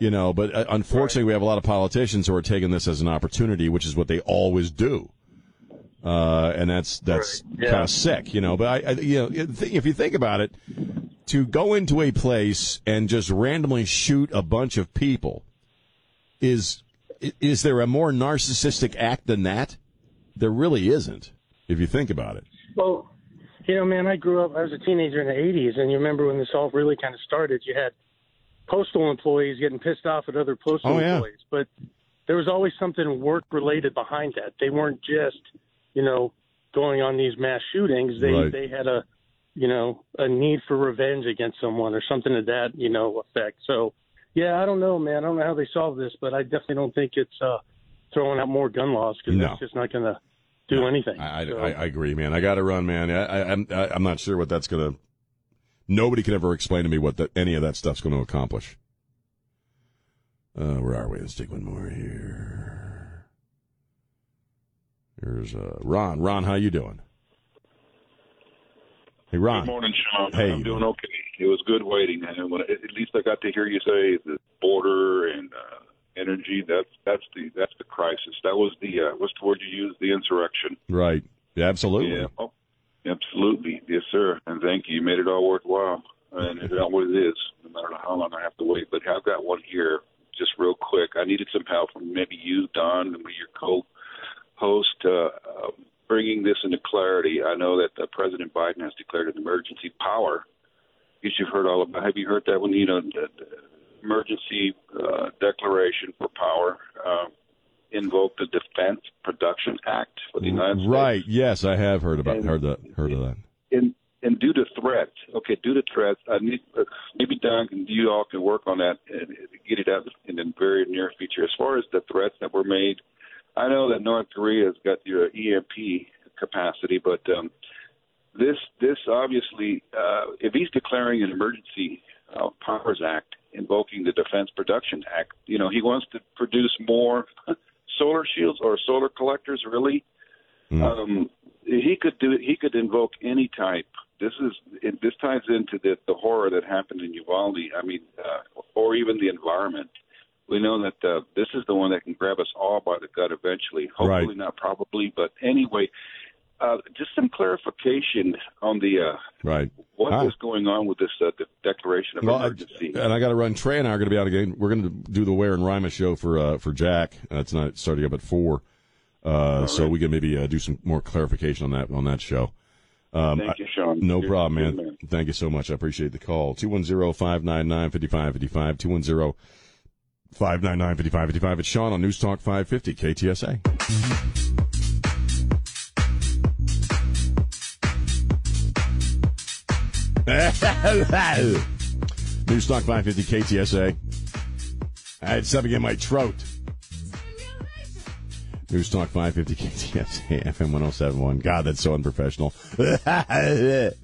You know, but uh, unfortunately, we have a lot of politicians who are taking this as an opportunity, which is what they always do, uh, and that's that's Yeah. kind of sick. You know, but I, I you know, if if you think about it, to go into a place and just randomly shoot a bunch of people is is there a more narcissistic act than that? There really isn't, if you think about it. Well, you know, man, I grew up. I was a teenager in the '80s, and you remember when this all really kind of started. You had postal employees getting pissed off at other postal Oh, yeah. employees, but there was always something work related behind that. They weren't just, you know, going on these mass shootings. They Right. they had a, you know, a need for revenge against someone or something to that, you know, effect. So, yeah, I don't know, man. I don't know how they solve this, but I definitely don't think it's uh, throwing out more gun laws because No. that's just not going to do anything. I, I, So- I, I agree, man. I got to run, man. I, I, I'm I, I'm not sure what that's gonna. Nobody can ever explain to me what that, any of that stuff's going to accomplish. Uh, where are we? Let's take one more here. Here's uh, Ron. Ron, how you doing? Hey, Ron. Good morning, Sean. Hey. I'm doing okay. It was good waiting, and when, at least I got to hear you say the border and uh, energy. That's that's the that's the crisis. That was the uh, what's the word you used? The insurrection. Right. Yeah, absolutely. Yeah. Oh, absolutely. Yes, sir. And thank you. You made it all worthwhile. And it's not what it is, no matter how long I have to wait. But I've got one here, just real quick. I needed some help from maybe you, Don, and your co-host, uh, uh, bringing this into clarity. I know that uh, President Biden has declared an emergency power. You've heard all about. Have you heard that one? You know, the, the emergency uh, declaration for power. Uh, invoke the Defense Production Act for the United States. Right. Yes, I have heard about heard that heard of that. and and due to threats, okay, due to threats, I need uh, maybe Don and you all can work on that and get it out in the very near future. As far as the threats that were made, I know that North Korea has got your EMP capacity, but um, this this obviously, uh, if he's declaring an emergency uh, powers act, invoking the Defense Production Act, you know, he wants to produce more solar shields or solar collectors, really. Um, he could do he could invoke any type. This is it, this ties into the the horror that happened in Uvalde. I mean, uh, or even the environment. We know that uh, this is the one that can grab us all by the gut eventually. Hopefully Right. not probably, but anyway, uh, just some clarification on the uh, Right. what Ah. is going on with this uh, de- declaration of Well, I- emergency. and I got to run. Trey and I are going to be out again. We're going to do the Ware and Rima show for uh, for Jack uh, tonight, starting up at four. Uh, so we can maybe uh, do some more clarification on that on that show. Um, Thank you, Sean. No You're- problem, man. man. Thank you so much. I appreciate the call. 210-599-5555, 210-599-5555. It's Sean on News Talk 550 KTSA. News Talk 550 KTSA. I had something in my throat. News Talk 550 KTSA FM 1071. God, that's so unprofessional.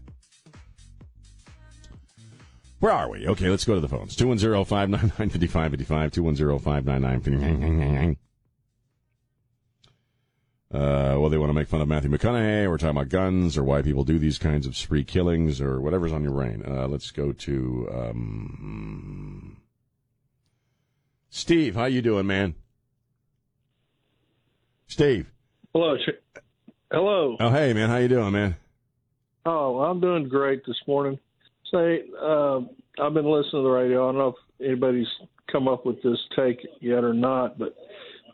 Where are we? Okay, let's go to the phones. 210 599 5555. 210 599 uh, well, they want to make fun of Matthew McConaughey. We're talking about guns or why people do these kinds of spree killings or whatever's on your brain. Uh, let's go to um, Steve. How you doing, man? Steve. Hello. Hello. Oh, hey, man. How you doing, man? Oh, I'm doing great this morning. Say, uh, I've been listening to the radio. I don't know if anybody's come up with this take yet or not, but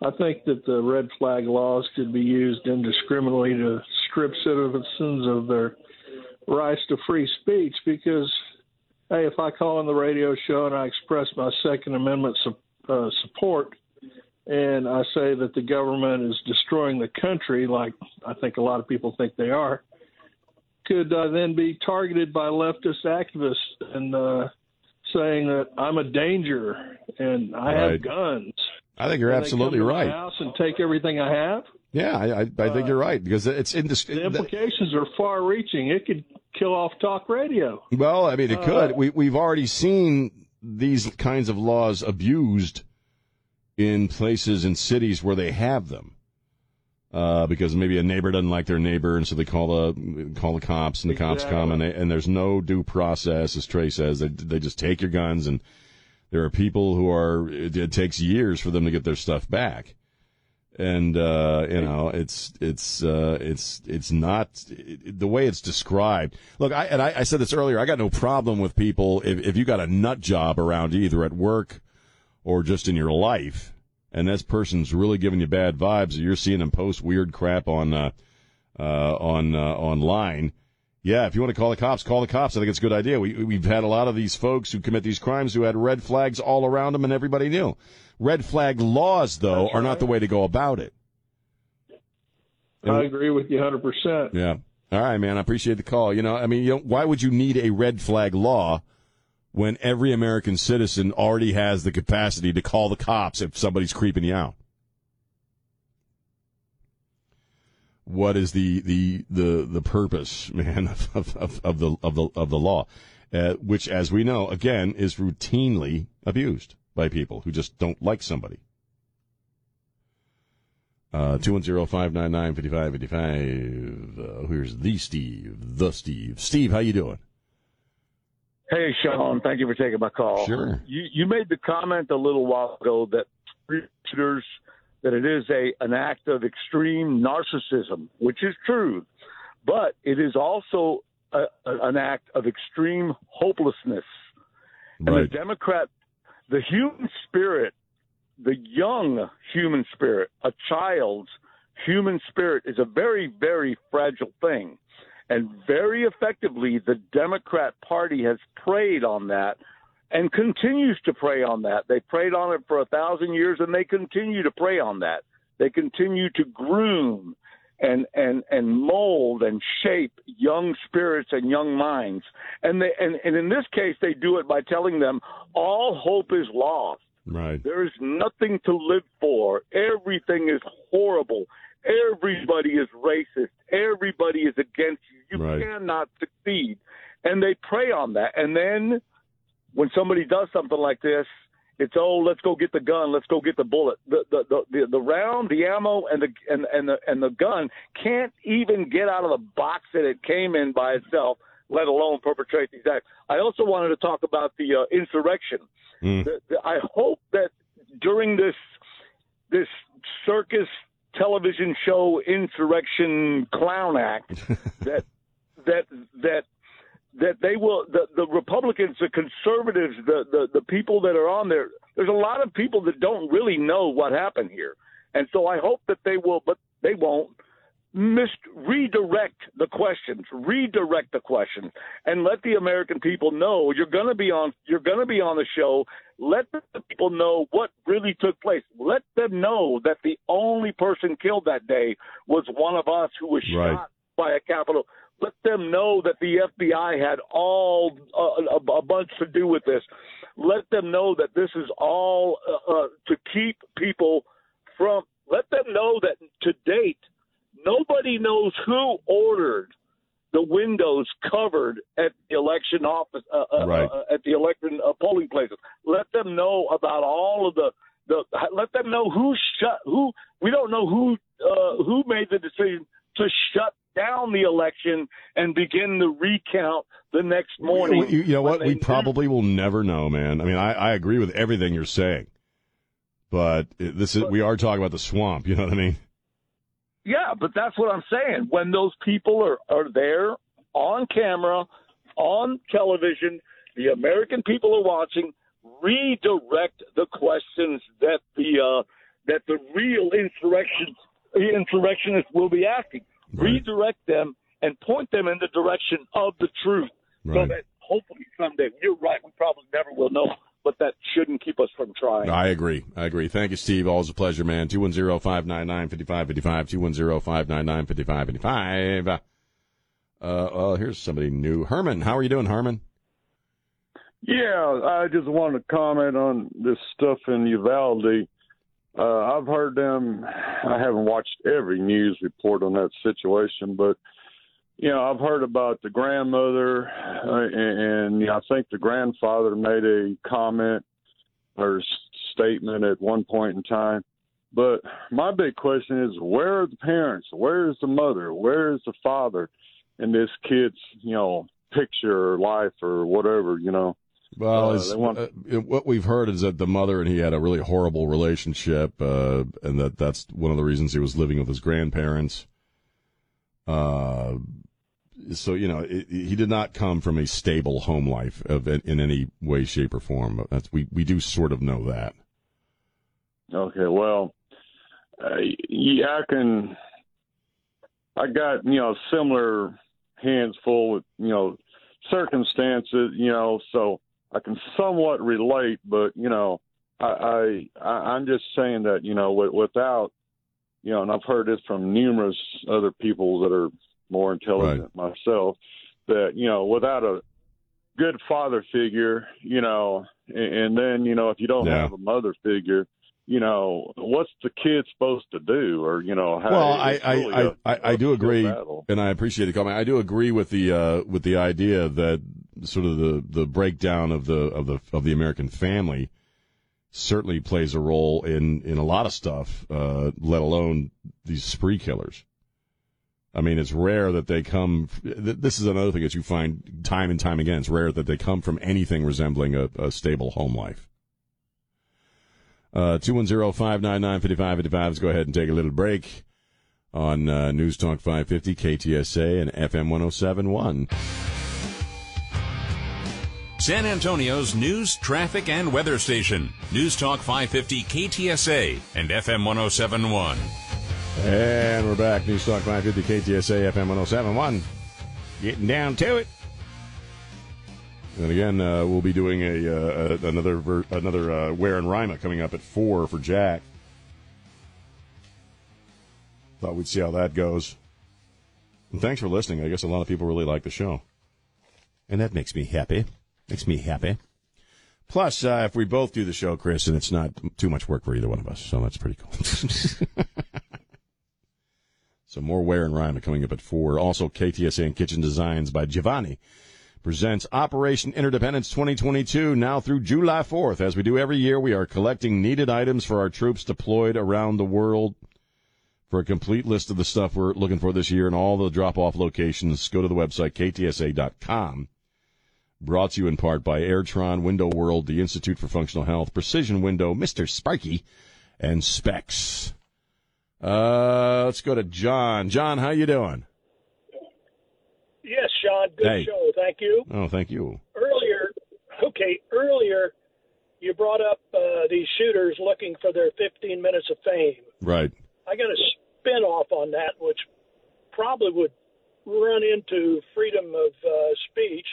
I think that the red flag laws could be used indiscriminately to strip citizens of their rights to free speech because, hey, if I call on the radio show and I express my Second Amendment su- uh, support, and I say that the government is destroying the country, like I think a lot of people think they are, could uh, then be targeted by leftist activists and uh, saying that I'm a danger and I Right. have guns. I think you're they absolutely come to my right. house and take everything I have. Yeah, I, I, I think you're right because it's indis- The implications are far-reaching. It could kill off talk radio. Well, I mean, it Uh, could. We we've already seen these kinds of laws abused in places and cities where they have them. Uh, because maybe a neighbor doesn't like their neighbor, and so they call the call the cops, and the cops come, and they, and there's no due process, as Trey says. They they just take your guns, and there are people who are. It, it takes years for them to get their stuff back, and uh, you know it's it's uh, it's it's not it, the way it's described. Look, I and I, I said this earlier. I got no problem with people if if you got a nut job around either at work or just in your life, and this person's really giving you bad vibes, or you're seeing them post weird crap on uh, uh, on uh, online. Yeah, if you want to call the cops, call the cops. I think it's a good idea. We we've had a lot of these folks who commit these crimes who had red flags all around them, and everybody knew. Red flag laws, though, are not the way to go about it. I agree with you 100%. Yeah. All right, man. I appreciate the call. You know, I mean, you know, why would you need a red flag law when every American citizen already has the capacity to call the cops if somebody's creeping you out? What is the the the the purpose, man, of of, of the of the of the law, uh, which, as we know, again, is routinely abused by people who just don't like somebody. Uh, 210-599-5555. Uh, here's the Steve, the Steve. Steve, how you doing? Hey, Sean, thank you for taking my call. Sure. You, you made the comment a little while ago that shooters that it is a an act of extreme narcissism, which is true, but it is also a, a, an act of extreme hopelessness. And Right. the Democrat, the human spirit, the young human spirit, a child's human spirit is a very, very fragile thing. And very effectively, the Democrat Party has preyed on that and continues to prey on that. They preyed on it for a thousand years and they continue to prey on that. They continue to groom and, and, and mold and shape young spirits and young minds. And they, and, and in this case, they do it by telling them all hope is lost. Right. There is nothing to live for. Everything is horrible. Everybody is racist. Everybody is against you. You Right. cannot succeed. And they prey on that. And then when somebody does something like this, it's oh, let's go get the gun, let's go get the bullet. The the the, the, the round, the ammo, and the and, and the and the gun can't even get out of the box that it came in by itself, let alone perpetrate these acts. I also wanted to talk about the uh, insurrection. The- the- I hope that during this this circus television show insurrection clown act that that that that they will the, the Republicans, the conservatives, the, the the people that are on there. There's a lot of people that don't really know what happened here, and so I hope that they will, but they won't. Mis- redirect the questions, redirect the questions, and let the American people know you're going to be on. You're going to be on the show. Let the people know what really took place. Let them know that the only person killed that day was one of us who was Right. shot by a Capitol. Let them know that the FBI had all uh, a, a bunch to do with this. Let them know that this is all uh, uh, to keep people from. Let them know that to date, nobody knows who ordered the windows covered at the election office, uh, uh, Right. uh, at the election uh, polling places. Let them know about all of the the. Let them know who shut who. We don't know who uh, who made the decision to shut down the election and begin the recount the next morning. You, you know what? We probably will never know, man. I mean, I, I agree with everything you're saying, but this is we are talking about the swamp. You know what I mean? Yeah, but that's what I'm saying. When those people are, are there on camera, on television. The American people are watching. Redirect the questions that the uh, that the real insurrection insurrectionists will be asking. Redirect them and point them in the direction of the truth, so that hopefully someday you're right. We probably never will know, but that shouldn't keep us from trying. I agree. I agree. Thank you, Steve. Always a pleasure, man. 210-599-5555, 210-599-5555. Uh, oh, here's somebody new. Herman, how are you doing, Herman? Yeah, I just want to comment on this stuff in Uvalde. Uh, I've heard them. I haven't watched every news report on that situation, but you know, I've heard about the grandmother, uh, and, and you know, I think the grandfather made a comment or statement at one point in time. But my big question is, where are the parents? Where is the mother? Where is the father in this kid's, you know, picture or life or whatever, you know? Well, Uh, want- uh, what we've heard is that the mother and he had a really horrible relationship, uh, and that that's one of the reasons he was living with his grandparents. Uh, so you know, it, he did not come from a stable home life of in any way, shape, or form. That's we we do sort of know that. Okay, well, uh, yeah, I can. I got you know similar hands full with you know circumstances, you know, so I can somewhat relate. But you know, I, I I- I'm just saying that you know without you know, and I've heard this from numerous other people that are more intelligent than myself, that you know without a good father figure, you know, and, and then you know if you don't Yeah. have a mother figure, you know, what's the kid supposed to do, or you know, how, Well, I really I, a- I, I do agree, battle. and I appreciate the comment. I do agree with the uh, with the idea that sort of the, the breakdown of the of the of the American family certainly plays a role in in a lot of stuff, uh, let alone these spree killers. I mean, it's rare that they come. This is another thing that you find time and time again. It's rare that they come from anything resembling a, a stable home life. Uh, 210-599-5555. Let's go ahead and take a little break on uh, News Talk 550, KTSA, and FM 1071. San Antonio's news, traffic, and weather station. News Talk 550 KTSA and FM 1071. And we're back. News Talk 550, KTSA, FM 1071. Getting down to it. And again, uh, we'll be doing a uh, another ver- another uh, Ware and Rima coming up at four for Jack. Thought we'd see how that goes. And thanks for listening. I guess a lot of people really like the show, and that makes me happy. Makes me happy. Plus, uh, if we both do the show, Chris, and it's not too much work for either one of us, so that's pretty cool. So more Ware and Rima coming up at four. Also, KTSA and Kitchen Designs by Giovanni presents Operation Interdependence 2022 now through July 4th. As we do every year, we are collecting needed items for our troops deployed around the world. For a complete list of the stuff we're looking for this year and all the drop-off locations, go to the website ktsa.com. Brought to you in part by Airtron, Window World, the Institute for Functional Health, Precision Window, Mr. Sparky, and Spec's. Uh, let's go to John. John, how you doing? Yes, Sean. Good Hey. show. Thank you. Oh, thank you. Earlier, okay, earlier you brought up uh, these shooters looking for their 15 minutes of fame. Right. I got a spin off on that, which probably would run into freedom of uh, speech.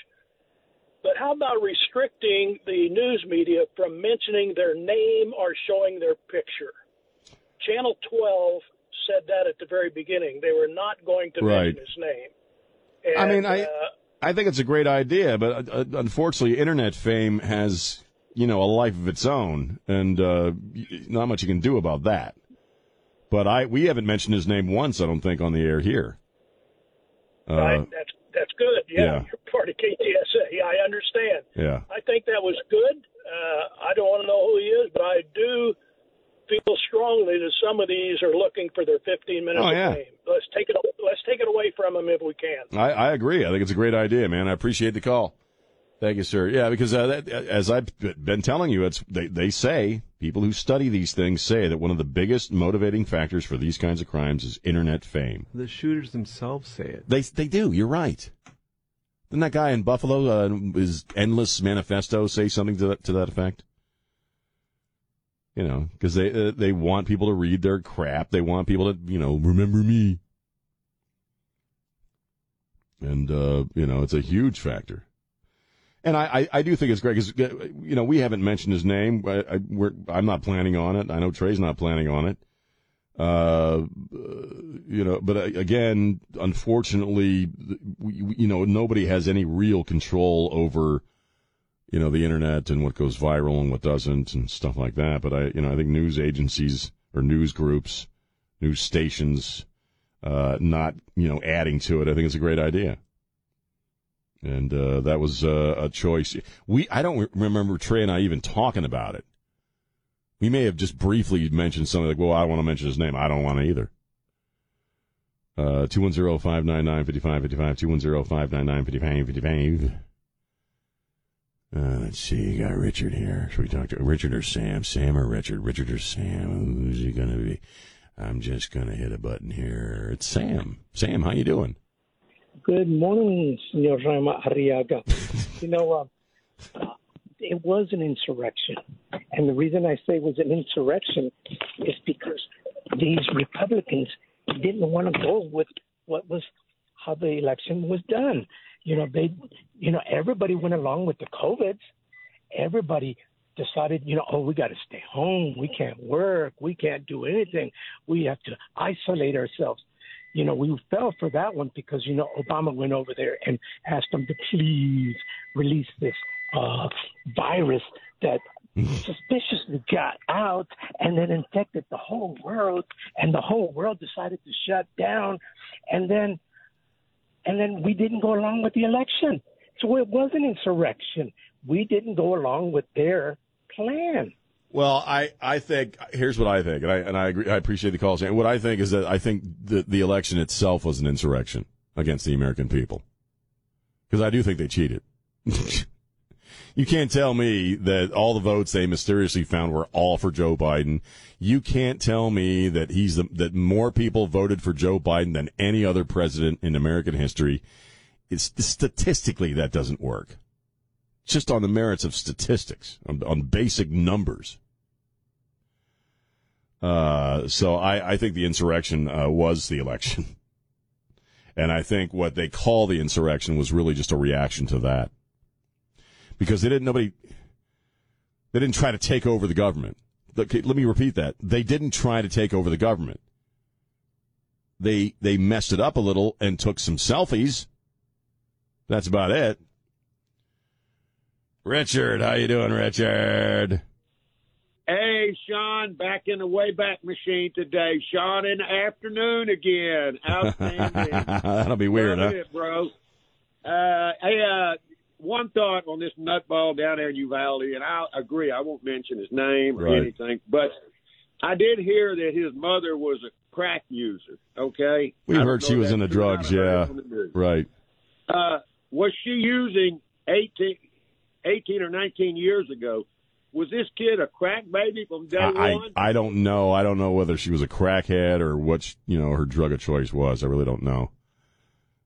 But how about restricting the news media from mentioning their name or showing their picture? Channel 12 said that at the very beginning. They were not going to Right. mention his name. I mean, I uh, I think it's a great idea, but uh, unfortunately, internet fame has you know a life of its own, and uh, not much you can do about that. But I we haven't mentioned his name once, I don't think, on the air here. Uh, right? That's that's good. Yeah, yeah. you're part of KTSA. Yeah, I understand. Yeah. I think that was good. Uh, I don't want to know who he is, but I do feel strongly that some of these are looking for their 15 minutes Oh, of yeah. fame. Let's take it. Let's take it away from them if we can. I, I agree. I think it's a great idea, man. I appreciate the call. Thank you, sir. Yeah, because uh, that, as I've been telling you, it's they they say people who study these things say that one of the biggest motivating factors for these kinds of crimes is internet fame. The shooters themselves say it. They they do. You're right. Didn't that guy in Buffalo, uh, his endless manifesto, say something to that, to that effect? You know, because they uh, they want people to read their crap. They want people to, you know, remember me. And uh, you know, it's a huge factor. And I, I, I do think it's great because you know we haven't mentioned his name. I, I, I'm not planning on it. I know Trey's not planning on it. Uh, you know, but uh, again, unfortunately, you know, nobody has any real control over, you know, the internet and what goes viral and what doesn't and stuff like that. But I, you know, I think news agencies or news groups, news stations, uh, not, you know, adding to it. I think it's a great idea. And, uh, that was uh, a choice. We, I don't remember Trey and I even talking about it. We may have just briefly mentioned something like, well, I don't want to mention his name. I don't want to either. Uh, 210-599-5555, 210-599-5555. Uh, let's see, you got Richard here. Should we talk to Richard or Sam? Sam or Richard? Richard or Sam? Who's he going to be? I'm just going to hit a button here. It's Sam. Sam, how you doing? Good morning, Senor Rama Arriaga. you know, uh, it was an insurrection. And the reason I say it was an insurrection is because these Republicans didn't want to go with what was how the election was done. You know, they, you know, everybody went along with the COVIDs. Everybody decided, you know, oh, we got to stay home. We can't work. We can't do anything. We have to isolate ourselves. You know, we fell for that one because, you know, Obama went over there and asked them to please release this uh, virus that suspiciously got out and then infected the whole world and the whole world decided to shut down and then and then we didn't go along with the election so it was an insurrection we didn't go along with their plan well, I, I think here's what I think, and I and I agree. I appreciate the call. What I think is that I think the the election itself was an insurrection against the American people, because I do think they cheated. You can't tell me that all the votes they mysteriously found were all for Joe Biden. You can't tell me that he's the, that more people voted for Joe Biden than any other president in American history. It's statistically that doesn't work. Just on the merits of statistics, on, on basic numbers. Uh, so I, I think the insurrection uh, was the election. And I think what they call the insurrection was really just a reaction to that because they didn't nobody they didn't try to take over the government. Let me repeat that. They didn't try to take over the government. They they messed it up a little and took some selfies. That's about it. Richard, how you doing, Richard? Hey, Sean, back in the Wayback Machine today. Sean in the afternoon again. Outstanding. That'll be weird, Love huh? It, bro. Uh, hey, uh, one thought on this nutball down there in Uvalde, and I agree. I won't mention his name or Right. anything, but I did hear that his mother was a crack user. Okay, We heard she was into true or not. drugs, yeah. it on the news. Right. Uh, was she using 18, 18 or 19 years ago? Was this kid a crack baby from day I, one? I I don't know. I don't know whether she was a crackhead or what you know her drug of choice was. I really don't know.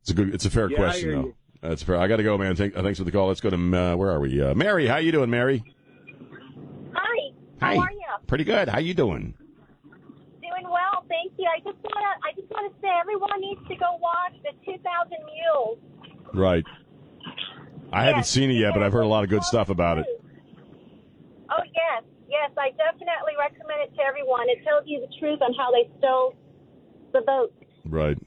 It's a good. It's a fair Yeah, question though. you. That's fair. I got to go, man. Thank, thanks for the call. Let's go to uh, where are we? Uh, Mary, how you doing, Mary? Hi. Hi. How are you? Pretty good. How you doing? Doing well, thank you. I just wanna I just wanna say everyone needs to go watch the 2,000 Mules. Right. I haven't seen it yet, but I've heard a lot of good stuff about it. Oh yes, yes, I definitely recommend it to everyone. It tells you the truth on how they stole the vote. Right.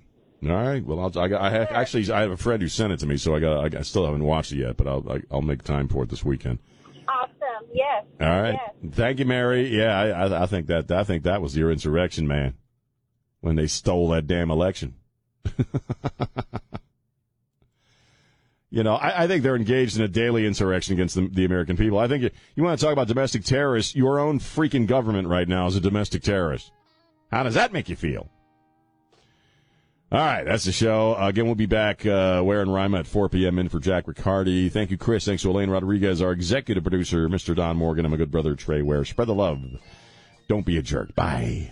All right. Well, I'll, I, got, I have, actually I have a friend who sent it to me, so I got. I, still haven't watched it yet, but I'll I, I'll make time for it this weekend. Awesome. Yes. All right. Yes. Thank you, Mary. Yeah, I, I, I think that I think that was your insurrection, man, when they stole that damn election. you know, I, I think they're engaged in a daily insurrection against the, the American people. I think you, you want to talk about domestic terrorists. Your own freaking government right now is a domestic terrorist. How does that make you feel? All right, that's the show. Uh, again, we'll be back, uh, and Rima at 4 p.m. in for Jack Riccardi. Thank you, Chris. Thanks to Elaine Rodriguez, our executive producer, Mr. Don Morgan, and my good brother, Trey Ware. Spread the love. Don't be a jerk. Bye.